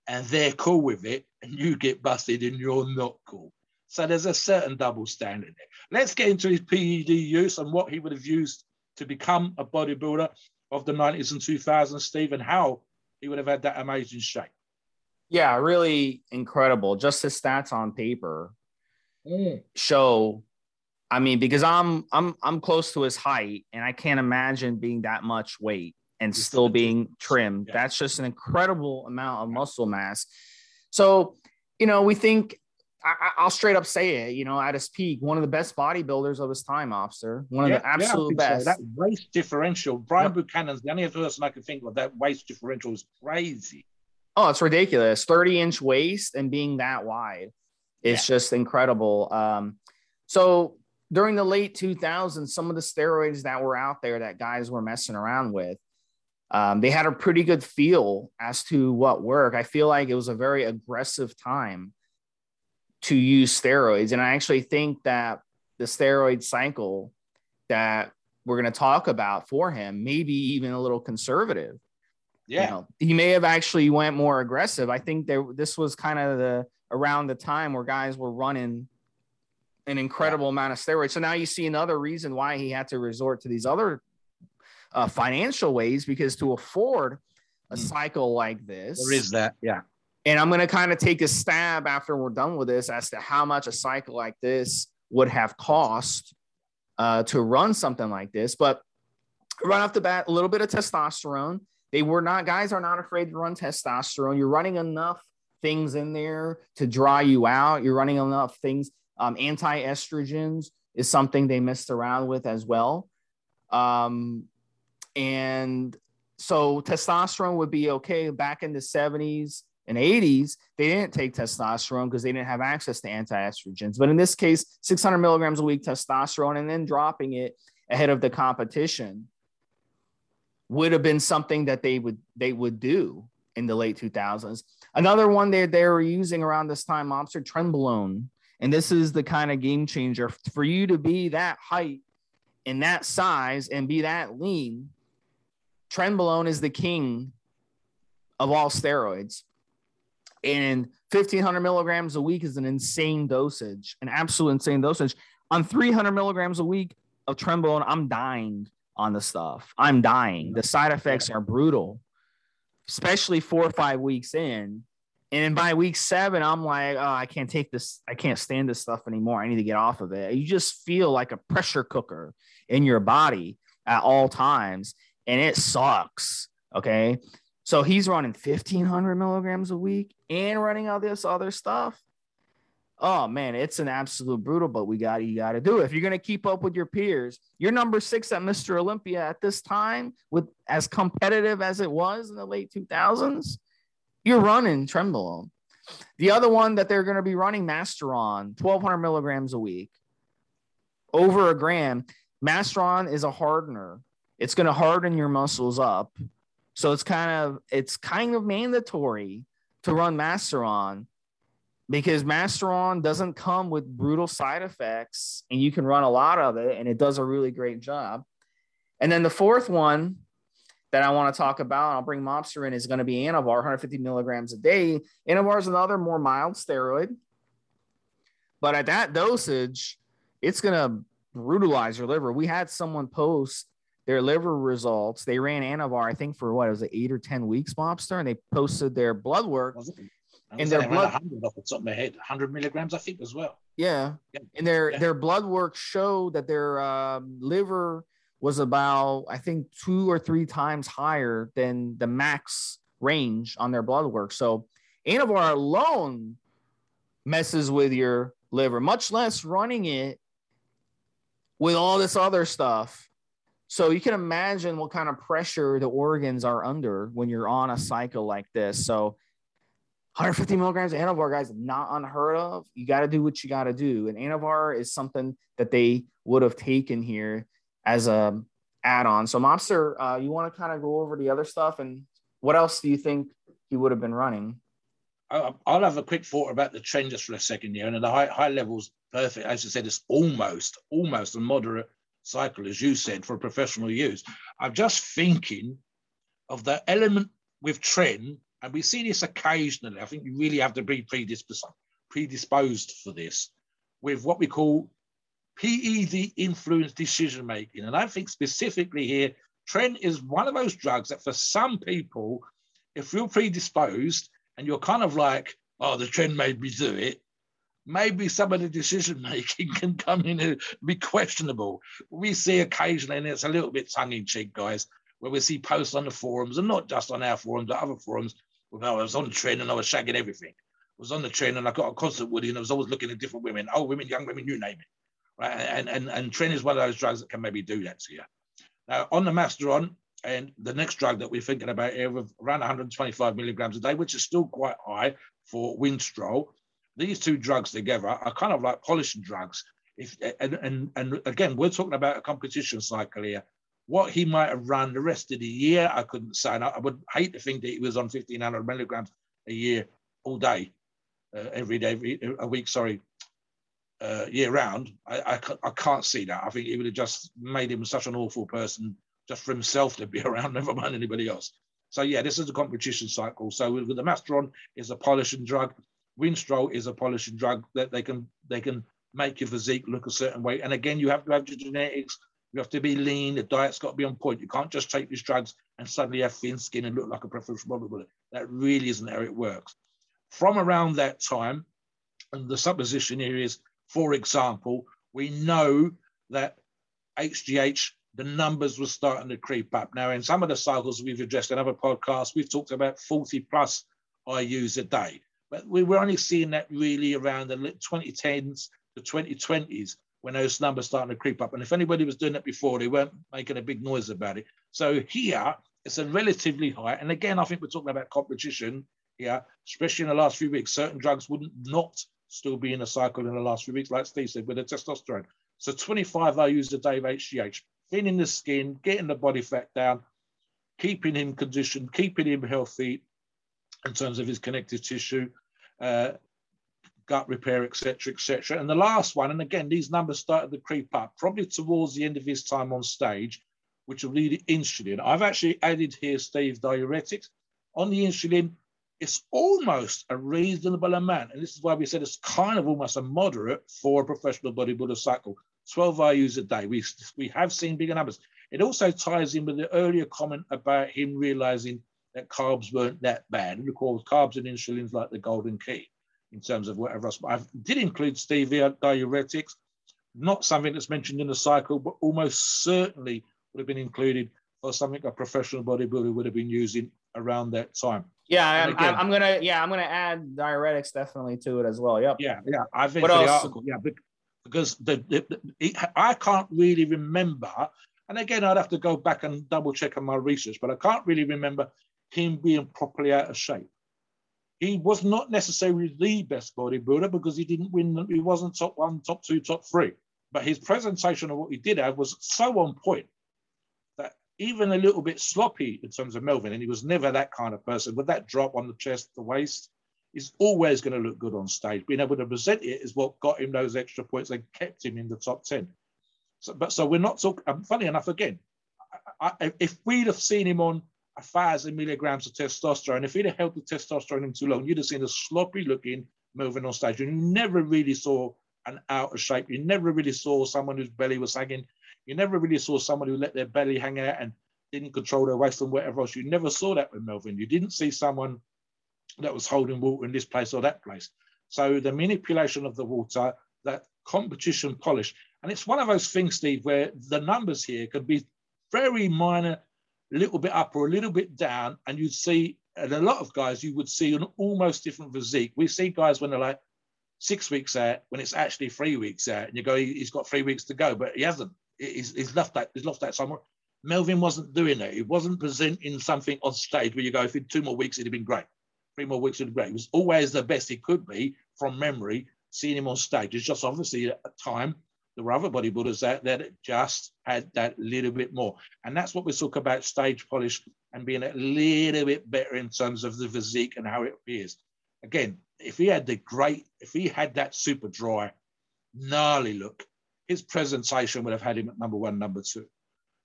and they're cool with it, and you get busted and you're not cool. So there's a certain double standard there. Let's get into his PED use and what he would have used to become a bodybuilder of the 90s and 2000s, Steve, and how he would have had that amazing shape. Yeah, really incredible. Just his stats on paper mm. show I mean, because I'm I'm I'm close to his height, and I can't imagine being that much weight and still being trimmed. Yeah. That's just an incredible amount of muscle mass. So, you know, we think I, will straight up say it. You know, at his peak, one of the best bodybuilders of his time, officer. One of yeah, the absolute yeah, best. So. That waist differential, Brian yep. Buchanan's the only person I can think of that waist differential is crazy. Oh, it's ridiculous. 30 inch waist and being that wide. It's yeah. just incredible. Um, so during the late 2000s, some of the steroids that were out there that guys were messing around with, um, they had a pretty good feel as to what worked. I feel like it was a very aggressive time to use steroids. And I actually think that the steroid cycle that we're going to talk about for him, maybe even a little conservative. Yeah. You know, he may have actually went more aggressive. I think there, this was kind of the, around the time where guys were running an incredible yeah. amount of steroids. So now you see another reason why he had to resort to these other uh, financial ways because to afford a mm. cycle like this, there is that, yeah. And I'm going to kind of take a stab after we're done with this as to how much a cycle like this would have cost uh, to run something like this. But right off the bat, a little bit of testosterone. They were not, guys are not afraid to run testosterone. You're running enough things in there to dry you out. You're running enough things um, Anti estrogens is something they messed around with as well. Um, and so testosterone would be okay back in the 70s and 80s. They didn't take testosterone because they didn't have access to anti estrogens. But in this case, 600 milligrams a week testosterone and then dropping it ahead of the competition would have been something that they would they would do in the late 2000s. Another one they, they were using around this time, Mobster Trenbolone, and this is the kind of game changer for you to be that height and that size and be that lean. Trenbolone is the king of all steroids. And 1500 milligrams a week is an insane dosage, an absolute insane dosage. On 300 milligrams a week of Trenbolone, I'm dying on the stuff. I'm dying. The side effects are brutal, especially four or five weeks in. And by week seven, I'm like, oh, I can't take this. I can't stand this stuff anymore. I need to get off of it. You just feel like a pressure cooker in your body at all times, and it sucks. Okay. So he's running 1500 milligrams a week and running all this other stuff. oh man, it's an absolute brutal, but we got you got to do it. If you're going to keep up with your peers, you're number six at Mr. Olympia at this time, with as competitive as it was in the late 2000s, you're running Trenbolone. The other one that they're going to be running Masteron, 1200 milligrams a week, over a gram. Masteron is a hardener. It's going to harden your muscles up. So it's kind of it's kind of mandatory to run Masteron because Masteron doesn't come with brutal side effects and you can run a lot of it and it does a really great job. And then the fourth one that I want to talk about, I'll bring Mobster in, is going to be Anavar, 150 milligrams a day. Anavar is another more mild steroid, but at that dosage, it's going to brutalize your liver. We had someone post their liver results. They ran Anavar, I think, for what was it, eight or 10 weeks, Mobster, and they posted their blood work and their blood 100 off the top of my head 100 milligrams i think as well yeah, yeah. and their yeah. their blood work showed that their um, liver was about i think two or three times higher than the max range on their blood work so anavar alone messes with your liver much less running it with all this other stuff so you can imagine what kind of pressure the organs are under when you're on a cycle like this so 150 milligrams of Anavar, guys, not unheard of. You got to do what you got to do. And Anavar is something that they would have taken here as a add-on. So, Mobster, uh, you want to kind of go over the other stuff and what else do you think he would have been running? I'll have a quick thought about the tren just for a second here. And the high, high levels, perfect. As I said, it's almost, almost a moderate cycle, as you said, for professional use. I'm just thinking of the element with tren and we see this occasionally. I think you really have to be predisposed, predisposed for this with what we call PED influenced decision making. And I think specifically here, Tren is one of those drugs that for some people, if you're predisposed and you're kind of like, oh, the tren made me do it, maybe some of the decision making can come in and be questionable. We see occasionally, and it's a little bit tongue in cheek, guys, where we see posts on the forums, and not just on our forums, but other forums, well, I was on the tren and I was shagging everything. I was on the tren and I got a concert with and I was always looking at different women, old women, young women, you name it. Right. And and and tren is one of those drugs that can maybe do that to you. Now on the Masteron, and the next drug that we're thinking about here of around 125 milligrams a day, which is still quite high for Winstrol. These two drugs together are kind of like polishing drugs. If and and and again, we're talking about a competition cycle here. What he might have run the rest of the year, I couldn't say. And I, would hate to think that he was on 1500 milligrams a year all day, uh, every day, every, a week, sorry, uh, year round. I, I, I, can't see that. I think it would have just made him such an awful person just for himself to be around, never mind anybody else. So yeah, this is a competition cycle. So with, the Masteron is a polishing drug. Winstrol is a polishing drug that they can they can make your physique look a certain way. And again, you have to have your genetics you have to be lean. The diet's got to be on point. You can't just take these drugs and suddenly have thin skin and look like a professional bodybuilder. That really isn't how it works. From around that time, and the supposition here is, for example, we know that HGH, the numbers were starting to creep up. Now, in some of the cycles we've addressed in other podcasts, we've talked about 40 plus IUs a day. But we were only seeing that really around the 2010s to 2020s when those numbers starting to creep up. And if anybody was doing that before, they weren't making a big noise about it. So here, it's a relatively high. And again, I think we're talking about competition here, especially in the last few weeks. Certain drugs wouldn't not still be in a cycle in the last few weeks, like Steve said, with the testosterone. So 25 IUs a day of HGH, thinning the skin, getting the body fat down, keeping him conditioned, keeping him healthy in terms of his connective tissue, uh, gut repair, etc., etc. And the last one, and again, these numbers started to creep up, probably towards the end of his time on stage, which will lead insulin. I've actually added here, Steve, diuretics. On the insulin, it's almost a reasonable amount. And this is why we said it's kind of almost a moderate for a professional bodybuilder cycle. 12 IUs a day. We, we have seen bigger numbers. It also ties in with the earlier comment about him realizing that carbs weren't that bad. And of course, carbs and insulin's like the golden key in terms of whatever else. I did include stevia diuretics, not something that's mentioned in the cycle, but almost certainly would have been included for something a professional bodybuilder would have been using around that time. Yeah, I'm, again, I'm, gonna. Yeah, I'm gonna add diuretics definitely to it as well. Yep. Yeah, yeah. I think what the else? article. Yeah, because the, the, the, I can't really remember. And again, I'd have to go back and double check on my research, but I can't really remember him being properly out of shape. He was not necessarily the best bodybuilder because he didn't win. He wasn't top one, top two, top three. But his presentation of what he did have was so on point even a little bit sloppy in terms of Melvin, and he was never that kind of person. With that drop on the chest, the waist, is always going to look good on stage. Being able to present it is what got him those extra points and kept him in the top ten. So, but so we're not talking. Um, funny enough, again, I, I, if we'd have seen him on a thousand milligrams of testosterone, if he'd have held the testosterone in too long, you'd have seen a sloppy looking moving on stage, you never really saw an out of shape. You never really saw someone whose belly was sagging. You never really saw someone who let their belly hang out and didn't control their waist and whatever else. You never saw that with Melvin. You didn't see someone that was holding water in this place or that place. So the manipulation of the water, that competition polish, and it's one of those things, Steve, where the numbers here could be very minor, a little bit up or a little bit down, and you'd see, and a lot of guys, you would see an almost different physique. We see guys when they're like, six weeks out when it's actually three weeks out, and you go, he's got three weeks to go, but he hasn't. He's, he's left that. He's lost that somewhere. Melvin wasn't doing that. He wasn't presenting something on stage where you go, if in two more weeks it'd have been great, three more weeks it'd been great. He was always the best he could be from memory. Seeing him on stage, it's just obviously at a time there were other bodybuilders out there that just had that little bit more, and that's what we talk about stage polish and being a little bit better in terms of the physique and how it appears. Again, if he had the great, if he had that super dry, gnarly look, his presentation would have had him at number one, number two.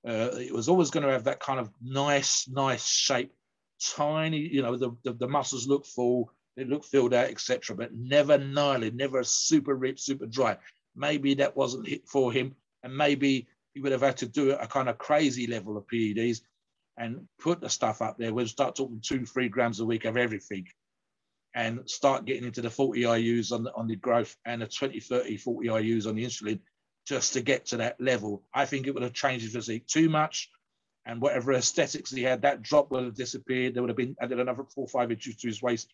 Uh, it was always going to have that kind of nice, nice shape, tiny, you know, the, the, the muscles look full, they look filled out, etc. But never gnarly, never super rich, super dry. Maybe that wasn't hit for him, and maybe he would have had to do a kind of crazy level of PEDs and put the stuff up there. We'll start talking two, three grams a week of everything and start getting into the 40 IUs on the, on the growth and the 20, 30, 40 IUs on the insulin just to get to that level. I think it would have changed his physique too much. And whatever aesthetics he had, that drop would have disappeared. There would have been added another four or five inches to his waist.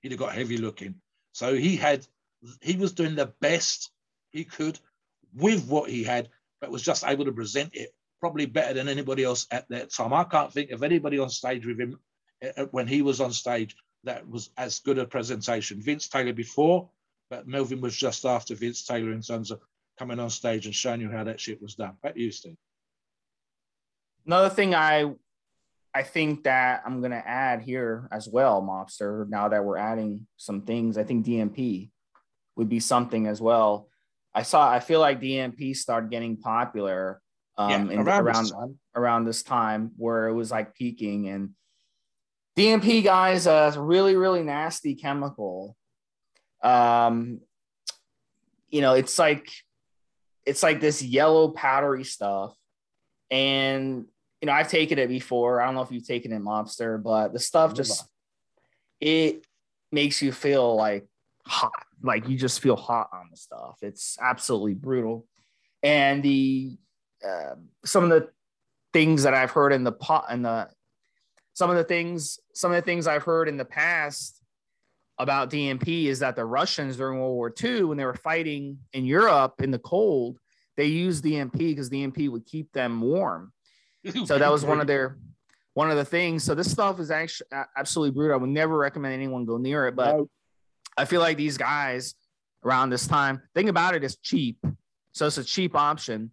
He'd have got heavy looking. So he had, he was doing the best he could with what he had, but was just able to present it probably better than anybody else at that time. I can't think of anybody on stage with him uh, when he was on stage that was as good a presentation. Vince Taylor before, but Melvin was just after Vince Taylor in terms of coming on stage and showing you how that shit was done. Back you, Steve. Another thing I I think that I'm gonna add here as well, Mobster, now that we're adding some things, I think DNP would be something as well. I saw I feel like DNP started getting popular um yeah, around around, this around this time where it was like peaking and DNP guys, uh, is really, really nasty chemical. Um, you know, it's like it's like this yellow powdery stuff. And you know, I've taken it before. I don't know if you've taken it, Mobster, but the stuff just it makes you feel like hot. Like you just feel hot on the stuff. It's absolutely brutal. And the uh, some of the things that I've heard in the pot and the some of the things some of the things I've heard in the past about DNP is that the Russians during World War II, when they were fighting in Europe in the cold, they used DNP because DNP would keep them warm. So that was one of their one of the things. So this stuff is actually absolutely brutal. I would never recommend anyone go near it, but I feel like these guys around this time, think about it, it's cheap. So it's a cheap option.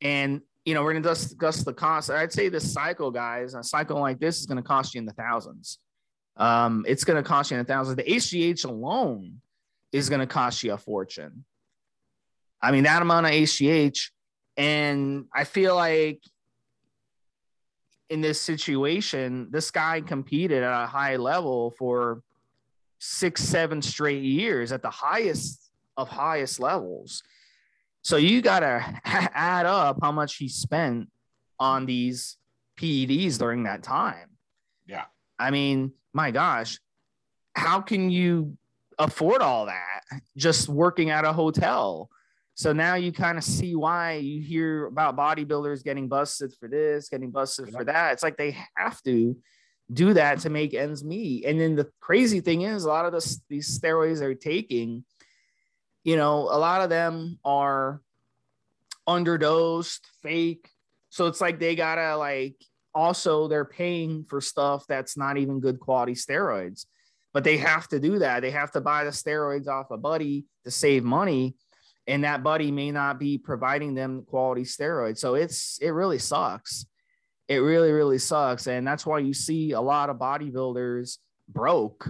And you know, we're going to discuss the cost. I'd say this cycle, guys, a cycle like this is going to cost you in the thousands. Um, it's going to cost you a thousand. The HGH alone is going to cost you a fortune. I mean, that amount of HGH. And I feel like in this situation, this guy competed at a high level for six, seven straight years at the highest of highest levels. So you got to add up how much he spent on these PEDs during that time. Yeah. I mean, my gosh, how can you afford all that just working at a hotel? So now you kind of see why you hear about bodybuilders getting busted for this, getting busted for that. It's like they have to do that to make ends meet. And then the crazy thing is, a lot of this, these steroids they're taking, you know, a lot of them are underdosed, fake. So it's like they gotta like also they're paying for stuff that's not even good quality steroids, but they have to do that. They have to buy the steroids off a buddy to save money, and that buddy may not be providing them quality steroids. So it's it really sucks. It really really sucks, and that's why you see a lot of bodybuilders broke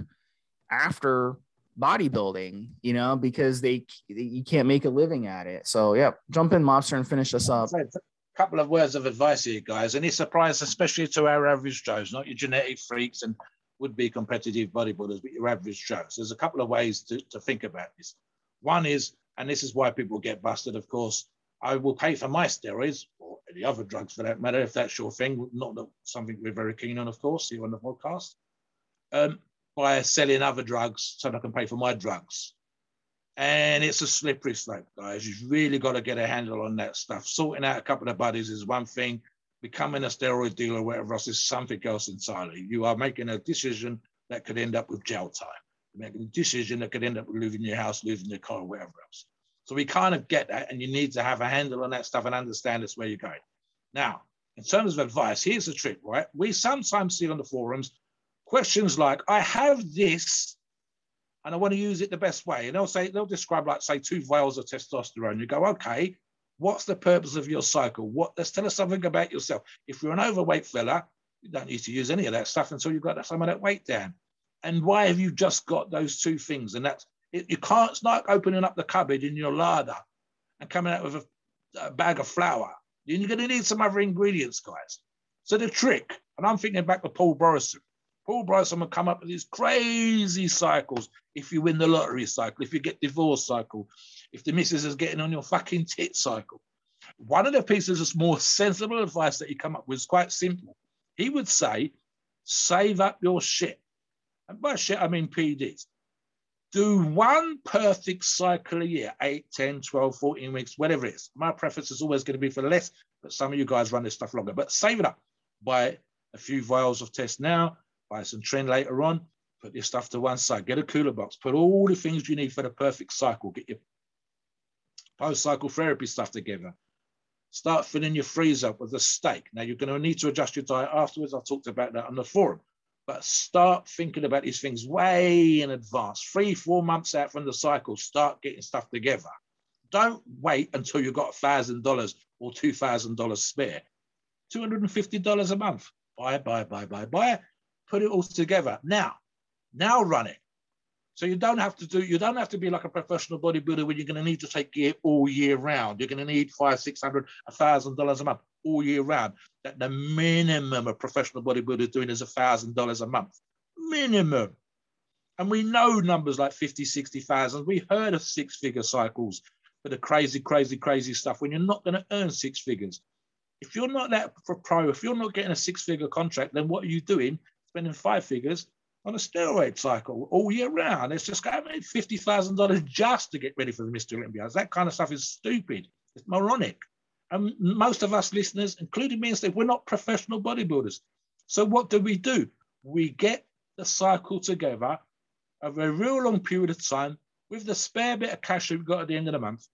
after bodybuilding, you know, because they you can't make a living at it. So yeah, jump in, mobster, and finish us up. Couple of words of advice here, guys, and this applies especially to our average Joes, not your genetic freaks and would-be competitive bodybuilders, but your average Joes. There's a couple of ways to, to think about this. One is, and this is why people get busted, of course, I will pay for my steroids or any other drugs for that matter, if that's your thing. Not that something we're very keen on, of course, here on the podcast. Um, by selling other drugs so that I can pay for my drugs. And it's a slippery slope, guys. You've really got to get a handle on that stuff. Sorting out a couple of buddies is one thing. Becoming a steroid dealer whatever else is something else entirely. You are making a decision that could end up with jail time. You're making a decision that could end up with losing your house, losing your car, whatever else. So we kind of get that, and you need to have a handle on that stuff and understand it's where you're going. Now, in terms of advice, here's the trick, right? We sometimes see on the forums questions like, I have this and I want to use it the best way. And they'll say, they'll describe like, say, two vials of testosterone. You go, okay, what's the purpose of your cycle? What let's tell us something about yourself. If you're an overweight fella, you don't need to use any of that stuff until you've got some of that weight down. And why have you just got those two things? And that's it, you can't it's like opening up the cupboard in your larder and coming out with a, a bag of flour. You're going to need some other ingredients, guys. So the trick, and I'm thinking back to Paul Bryson. Paul Bryson will come up with these crazy cycles. If you win the lottery cycle, if you get divorced cycle, if the missus is getting on your fucking tit cycle. One of the pieces of more sensible advice that he come up with is quite simple. He would say, save up your shit. And by shit, I mean PEDs. Do one perfect cycle a year, 8, 10, 12, 14 weeks, whatever it is. My preference is always going to be for less, but some of you guys run this stuff longer. But save it up. Buy a few vials of test now, buy some tren later on, put your stuff to one side, get a cooler box, put all the things you need for the perfect cycle, get your post-cycle therapy stuff together. Start filling your freezer up with a steak. Now you're going to need to adjust your diet afterwards. I talked about that on the forum. But start thinking about these things way in advance. Three, four months out from the cycle, start getting stuff together. Don't wait until you've got $1,000 or $2,000 spare. $250 a month. Buy, buy, buy, buy, buy put it all together. Now, now run it. So you don't have to do, you don't have to be like a professional bodybuilder where you're going to need to take gear all year round. You're going to need five, six hundred, a thousand dollars a month all year round. That the minimum a professional bodybuilder is doing is a thousand dollars a month. Minimum. And we know numbers like 50, 60,000. We heard of six figure cycles for the crazy, crazy, crazy stuff when you're not going to earn six figures. If you're not that pro, if you're not getting a six figure contract, then what are you doing? Spending five figures on a steroid cycle all year round. It's just got fifty thousand dollars just to get ready for the Mr. Olympiads. That kind of stuff is stupid. It's moronic. And most of us listeners, including me and Steve, we're not professional bodybuilders. So what do we do? We get the cycle together over a real long period of time with the spare bit of cash we've got at the end of the month.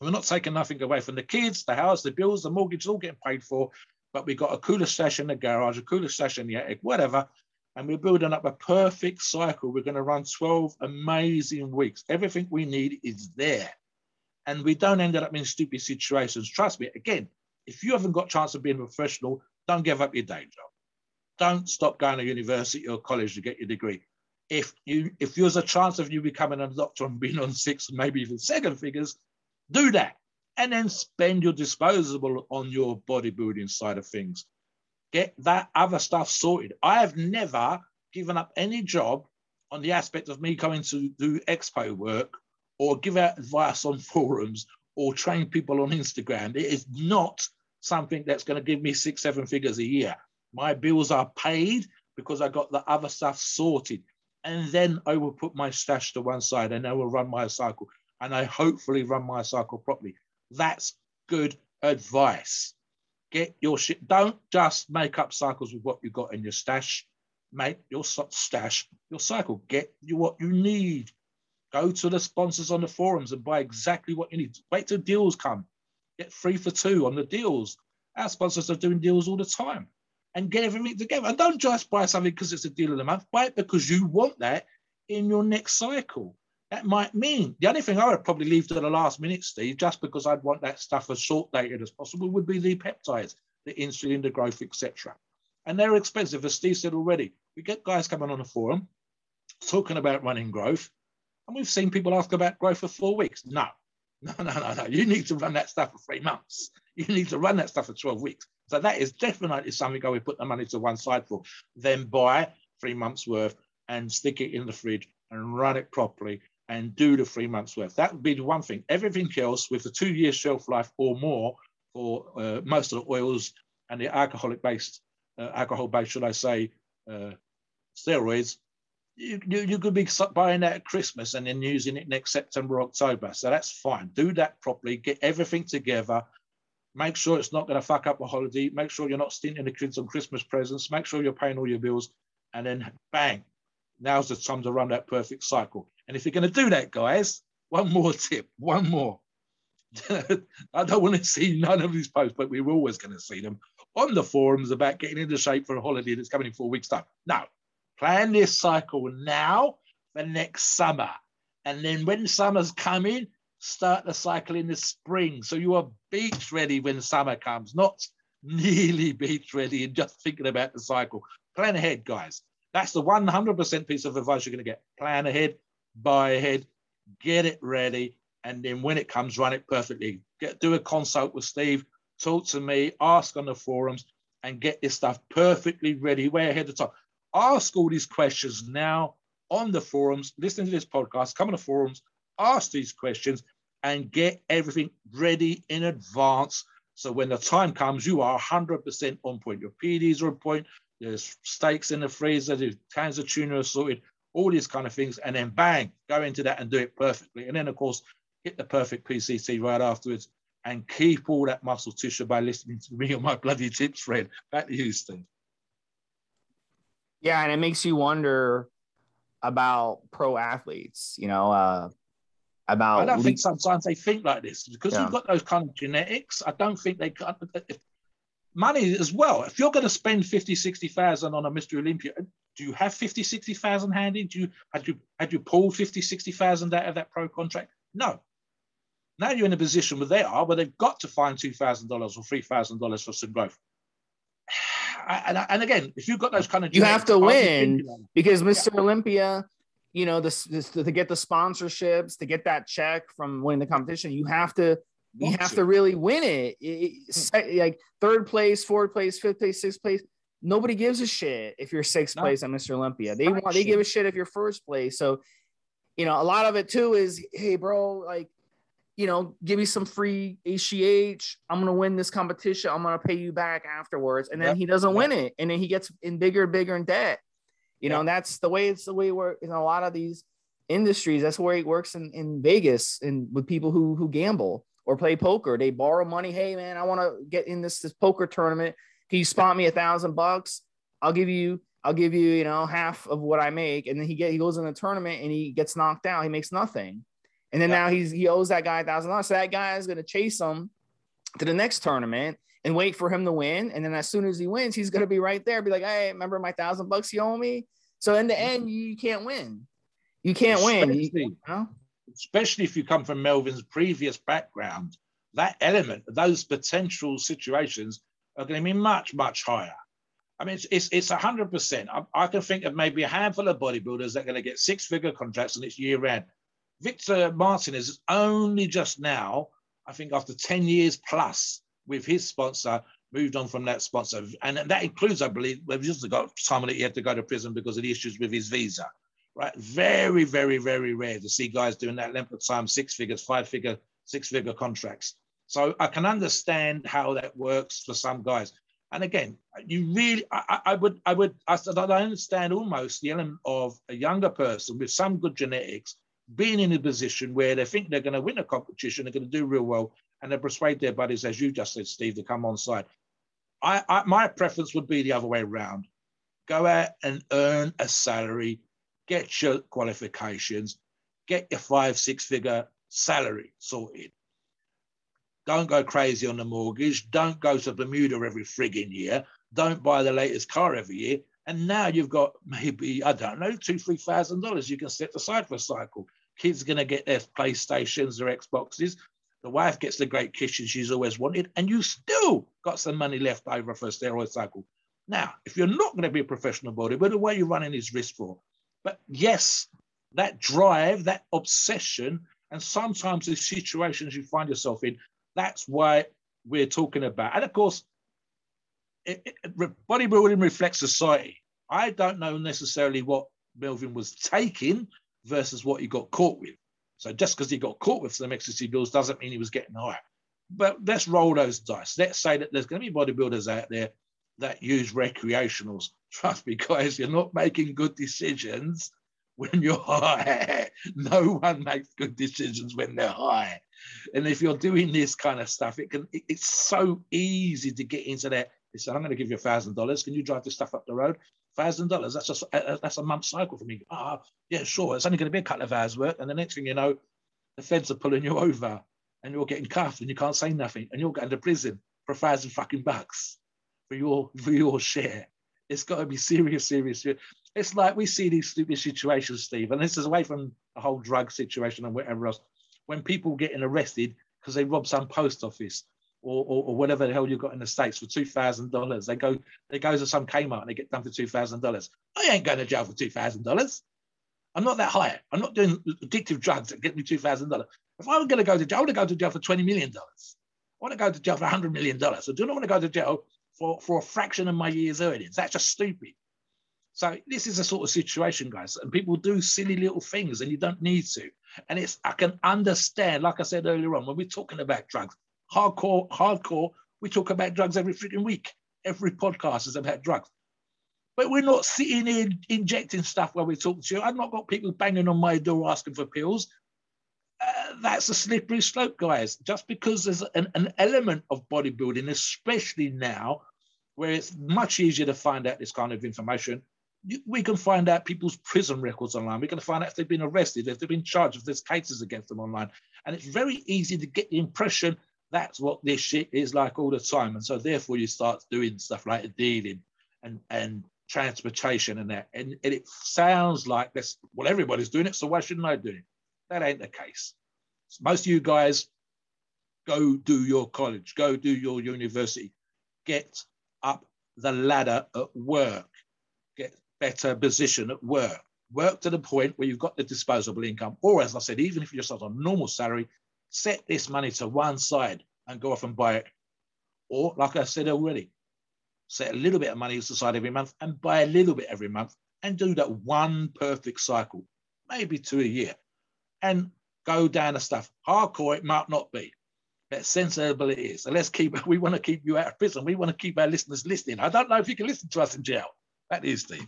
We're not taking nothing away from the kids, the house, the bills, the mortgage, all getting paid for but we got a cooler stash in the garage, a cooler stash in the attic, whatever. And we're building up a perfect cycle. We're going to run 12 amazing weeks. Everything we need is there. And we don't end up in stupid situations. Trust me, again, if you haven't got chance of being a professional, don't give up your day job. Don't stop going to university or college to get your degree. If you if there's a chance of you becoming a doctor and being on six, maybe even seven figures, do that and then spend your disposable on your bodybuilding side of things. Get that other stuff sorted. I have never given up any job on the aspect of me coming to do expo work or give out advice on forums or train people on Instagram. It is not something that's going to give me six, seven figures a year. My bills are paid because I got the other stuff sorted. And then I will put my stash to one side and I will run my cycle. And I hopefully run my cycle properly. That's good advice. Get your shit. Don't just make up cycles with what you got in your stash. make your stash, your cycle. Get you what you need. Go to the sponsors on the forums and buy exactly what you need. Wait till deals come. Get three for two on the deals. Our sponsors are doing deals all the time. And get everything together. And don't just buy something because it's a deal of the month. Buy it because you want that in your next cycle. That might mean the only thing I would probably leave to the last minute, Steve, just because I'd want that stuff as short dated as possible, would be the peptides, the insulin, the growth, etc. And they're expensive, as Steve said already. We get guys coming on the forum talking about running growth, and we've seen people ask about growth for four weeks. No, no, no, no, no. You need to run that stuff for three months. You need to run that stuff for 12 weeks. So that is definitely something I would put the money to one side for. Then buy three months worth and stick it in the fridge and run it properly and do the three months worth. That would be the one thing. Everything else with the two year shelf life or more for uh, most of the oils and the alcoholic based, uh, alcohol based, should I say, uh, steroids, you, you, you, could be buying that at Christmas and then using it next September, October. So that's fine. Do that properly. Get everything together. Make sure it's not going to fuck up a holiday. Make sure you're not stinting the kids on Christmas presents. Make sure you're paying all your bills. And then bang, now's the time to run that perfect cycle. And if you're going to do that, guys, one more tip, one more. I don't want to see none of these posts, but we're always going to see them on the forums about getting into shape for a holiday that's coming in four weeks' time. Now, plan this cycle now for next summer. And then when summer's coming, start the cycle in the spring. So you are beach ready when summer comes, not nearly beach ready and just thinking about the cycle. Plan ahead, guys. That's the 100% piece of advice you're going to get. Plan ahead, buy ahead, get it ready, and then when it comes, run it perfectly. Get do a consult with Steve, talk to me, ask on the forums, and get this stuff perfectly ready way ahead of time. Ask all these questions now on the forums, listen to this podcast, come on the forums, ask these questions, and get everything ready in advance. So when the time comes, you are 100% on point. Your PEDs are on point, there's steaks in the freezer, there's cans of tuna are sorted, all these kind of things, and then bang, go into that and do it perfectly. And then, of course, hit the perfect PCT right afterwards and keep all that muscle tissue by listening to me on my bloody tips, Fred. Back to you, Steve. Yeah, and it makes you wonder about pro athletes, you know, uh, about. I don't le- think sometimes they think like this because yeah. you've got those kind of genetics. I don't think they can. Money as well. If you're going to spend 50, 60,000 on a Mr. Olympia, do you have 50, 60,000 handy? Do you had you had you pulled 50, 60,000 out of that pro contract? No. Now you're in a position where they are, where they've got to find two thousand dollars or three thousand dollars for some growth. And, and, again, if you've got those kind of, you have to win because Mr. Yeah. Olympia, you know, this, this to get the sponsorships, to get that check from winning the competition, you have to you have to really win it. it. Like third place, fourth place, fifth place, sixth place nobody gives a shit if you're sixth no. place at Mr. Olympia. They want they give a shit if you're first place. So, you know, a lot of it too is, hey, bro, like, you know, give me some free HGH. I'm gonna win this competition. I'm gonna pay you back afterwards. And then yep. he doesn't yep. win it, and then he gets in bigger and bigger in debt. You yep. know, and that's the way it's the way we're in a lot of these industries. That's where it works in, in Vegas and with people who who gamble or play poker. They borrow money. Hey man, I want to get in this this poker tournament can you spot me a thousand bucks? I'll give you, I'll give you, you know, half of what I make. And then he get he goes in the tournament and he gets knocked out. He makes nothing. And then yeah. now he's he owes that guy a thousand dollars. So that guy is gonna chase him to the next tournament and wait for him to win. And then as soon as he wins, he's gonna be right there, be like, hey, remember my thousand bucks you owe me? So in the mm-hmm. end, you can't win. You can't win. You, you know? Especially if you come from Melvin's previous background, that element, those potential situations are going to be much, much higher. I mean, it's it's, 100%. I, I can think of maybe a handful of bodybuilders that are going to get six figure contracts and it's year round. Victor Martinez is only just now, I think after 10 years plus with his sponsor, moved on from that sponsor. And that includes, I believe, we've just got time that he had to go to prison because of the issues with his visa. Right. Very, very, very rare to see guys doing that length of time, six figures, five figure, six figure contracts. So I can understand how that works for some guys. And again, you really, I, I would, I would, I, I understand almost the element of a younger person with some good genetics being in a position where they think they're going to win a competition, they're going to do real well, and they persuade their buddies, as you just said, Steve, to come on side. I, I, my preference would be the other way around. Go out and earn a salary, get your qualifications, get your five, six figure salary sorted. Don't go crazy on the mortgage. Don't go to Bermuda every frigging year. Don't buy the latest car every year. And now you've got maybe, I don't know, two, three thousand dollars you can set aside for a cycle. Kids are gonna get their PlayStations, their Xboxes. The wife gets the great kitchen she's always wanted, and you still got some money left over for a steroid cycle. Now, if you're not going to be a professional bodybuilder, what are you running is risk for? But yes, that drive, that obsession, and sometimes the situations you find yourself in, that's why we're talking about. And of course, it, it, bodybuilding reflects society. I don't know necessarily what Melvin was taking versus what he got caught with. So just because he got caught with some ecstasy pills doesn't mean he was getting high. But let's roll those dice. Let's say that there's going to be bodybuilders out there that use recreationals. Trust me, guys, you're not making good decisions when you're high. no one makes good decisions when they're high. And if you're doing this kind of stuff, it can it, it's so easy to get into that. Listen, I'm going to give you a thousand dollars. Can you drive this stuff up the road? Thousand dollars. That's just that's a month cycle for me. Ah, yeah, sure. It's only going to be a couple of hours work, and the next thing you know, the feds are pulling you over, and you're getting cuffed, and you can't say nothing, and you're going to prison for a thousand fucking bucks for your for your share. It's got to be serious, serious, it's like we see these stupid situations, Steve, and this is away from the whole drug situation and whatever else. When people getting arrested because they rob some post office or, or, or, whatever the hell you got in the states for two thousand dollars, they go they go to some Kmart and they get done for two thousand dollars. I ain't going to jail for two thousand dollars. I'm not that high. I'm not doing addictive drugs that get me two thousand dollars. If I were going to go to jail, I would go to jail for twenty million dollars. I want to go to jail for hundred million dollars. I do not want to go to jail for, for a fraction of my year's earnings. That's just stupid. So this is a sort of situation, guys, and people do silly little things, and you don't need to. And it's I can understand, like I said earlier on, when we're talking about drugs, hardcore, hardcore, we talk about drugs every freaking week. Every podcast is about drugs. But we're not sitting here injecting stuff while we talk to you. I've not got people banging on my door asking for pills. Uh, that's a slippery slope, guys. Just because there's an, an element of bodybuilding, especially now, where it's much easier to find out this kind of information we can find out people's prison records online. We can find out if they've been arrested, if they've been charged, if there's cases against them online. And it's very easy to get the impression that's what this shit is like all the time. And so therefore you start doing stuff like dealing and, and transportation and that. And, and it sounds like this, well, everybody's doing it, so why shouldn't I do it? That ain't the case. Most of you guys go do your college, go do your university, get up the ladder at work get better position at work. Work to the point where you've got the disposable income, or as I said, even if you're just on a normal salary, set this money to one side and go off and buy it. Or, like I said already, set a little bit of money aside every month and buy a little bit every month and do that one perfect cycle, maybe two a year, and go down the stuff. Hardcore, it might not be, sensible it is. So let's keep, we want to keep you out of prison. We want to keep our listeners listening. I don't know if you can listen to us in jail. That is, Steve.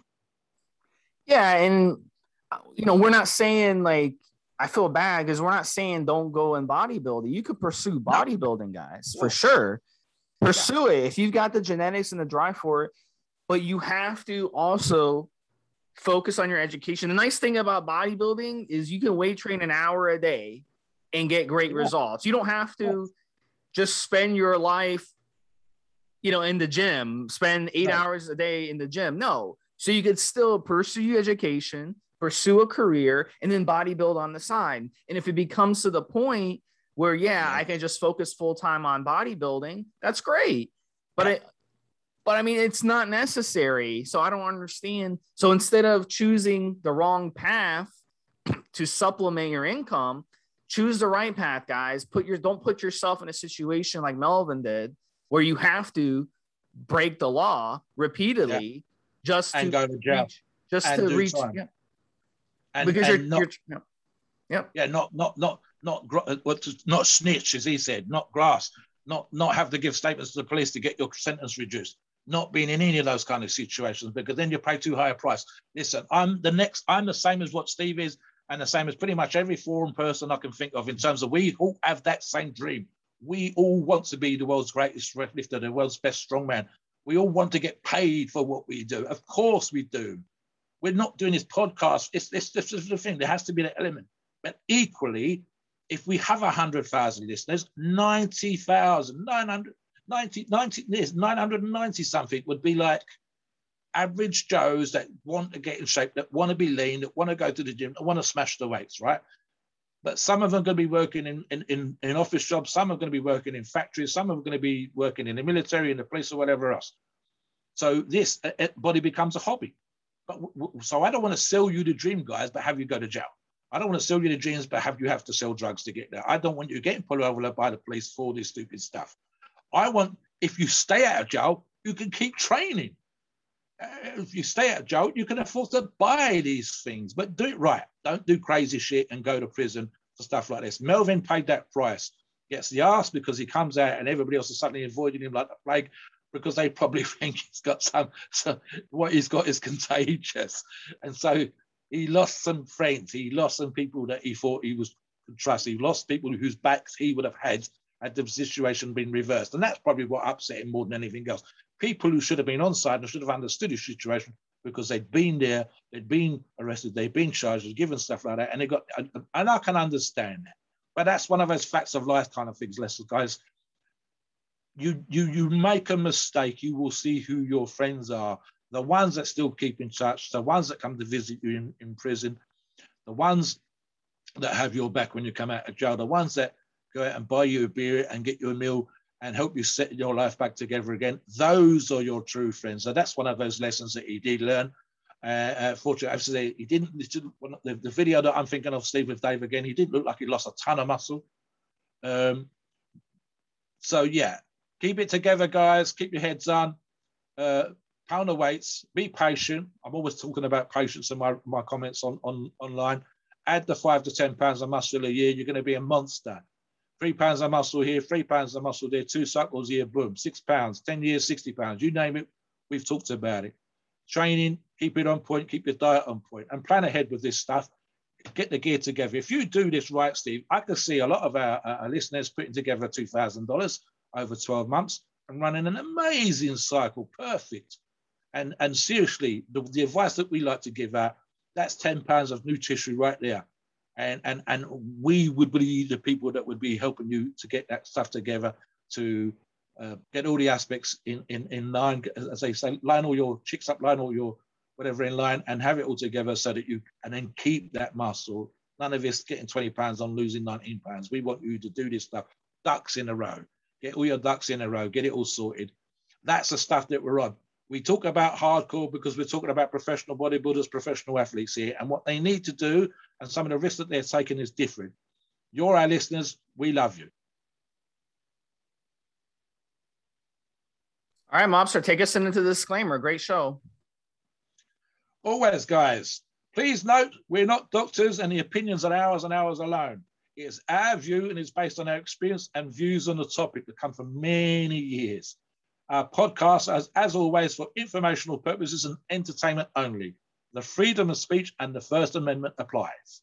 Yeah, and you know, we're not saying like I feel bad because we're not saying don't go in bodybuilding. You could pursue bodybuilding, guys, for sure. Pursue it if you've got the genetics and the drive for it, but you have to also focus on your education. The nice thing about bodybuilding is you can weight train an hour a day and get great yeah. results. You don't have to just spend your life, you know, in the gym, spend eight right. hours a day in the gym. No, so you could still pursue your education, pursue a career, and then bodybuild on the side. And if it becomes to the point where, yeah, I can just focus full time on bodybuilding, that's great. But it, but I mean, it's not necessary. So I don't understand. So instead of choosing the wrong path to supplement your income, choose the right path, guys. Put your don't put yourself in a situation like Melvin did, where you have to break the law repeatedly just and to go to jail, reach, just to reach, time. yeah. And, because and you're, not, you're, yeah, yeah, not not not not uh, what not snitch as he said, not grass, not not have to give statements to the police to get your sentence reduced, not being in any of those kind of situations because then you pay too high a price. Listen, I'm the next, I'm the same as what Steve is, and the same as pretty much every foreign person I can think of in terms of we all have that same dream. We all want to be the world's greatest lifter, the world's best strongman. We all want to get paid for what we do. Of course we do. We're not doing this podcast. It's, it's, this is the thing. There has to be an element. But equally, if we have 100,000 listeners, 90,000, 900, 90, 90, 990 something would be like average Joes that want to get in shape, that want to be lean, that want to go to the gym, that want to smash the weights, right? But some of them are going to be working in, in, in, in office jobs, some are going to be working in factories, some are going to be working in the military, in the police, or whatever else. So this body becomes a hobby. But so I don't want to sell you the dream, guys, but have you go to jail. I don't want to sell you the dreams, but have you have to sell drugs to get there. I don't want you getting pulled over by the police for this stupid stuff. I want, if you stay out of jail, you can keep training. If you stay of jail, you can afford to buy these things, but do it right. Don't do crazy shit and go to prison for stuff like this. Melvin paid that price. Gets the ass because he comes out and everybody else is suddenly avoiding him like the plague because they probably think he's got some, some what he's got is contagious. And so he lost some friends. He lost some people that he thought he was trust. He lost people whose backs he would have had had the situation been reversed. And that's probably what upset him more than anything else. People who should have been on side and should have understood his situation because they'd been there, they'd been arrested, they'd been charged, given stuff like that, and they got. And I can understand that, but that's one of those facts of life kind of things, Lester, guys. You you you make a mistake, you will see who your friends are. The ones that still keep in touch, the ones that come to visit you in, in prison, the ones that have your back when you come out of jail, the ones that go out and buy you a beer and get you a meal and help you set your life back together again. Those are your true friends. So that's one of those lessons that he did learn. Uh, uh, fortunately, say he didn't. The, the, video that I'm thinking of, Steve with Dave again, he didn't look like he lost a ton of muscle. Um, so yeah, keep it together, guys. Keep your heads on. Uh, pound the weights. Be patient. I'm always talking about patience in my, my comments on, on online. Add the five to ten pounds of muscle a year. You're going to be a monster three pounds of muscle here, three pounds of muscle there, two cycles here, boom, six pounds, 10 years, 60 pounds, you name it, we've talked about it. Training, keep it on point, keep your diet on point, and plan ahead with this stuff. Get the gear together. If you do this right, Steve, I can see a lot of our, our listeners putting together $2,000 over 12 months and running an amazing cycle, perfect. And, and seriously, the, the advice that we like to give out, that's 10 pounds of new tissue right there and and and we would be the people that would be helping you to get that stuff together to uh, get all the aspects in in in line as they say line all your chicks up line all your whatever in line and have it all together so that you and then keep that muscle. None of this getting 20 pounds on losing 19 pounds. We want you to do this stuff ducks in a row. Get all your ducks in a row. Get it all sorted. That's the stuff that we're on we talk about hardcore because we're talking about professional bodybuilders, professional athletes here, and what they need to do and some of the risks that they're taking is different. You're our listeners. We love you. All right, Mobster, take us into the disclaimer. Great show. Always, guys. Please note, we're not doctors and the opinions are ours and ours alone. It is our view and it's based on our experience and views on the topic that come from many years. Our podcast, as, as always, for informational purposes and entertainment only. The freedom of speech and the First Amendment applies.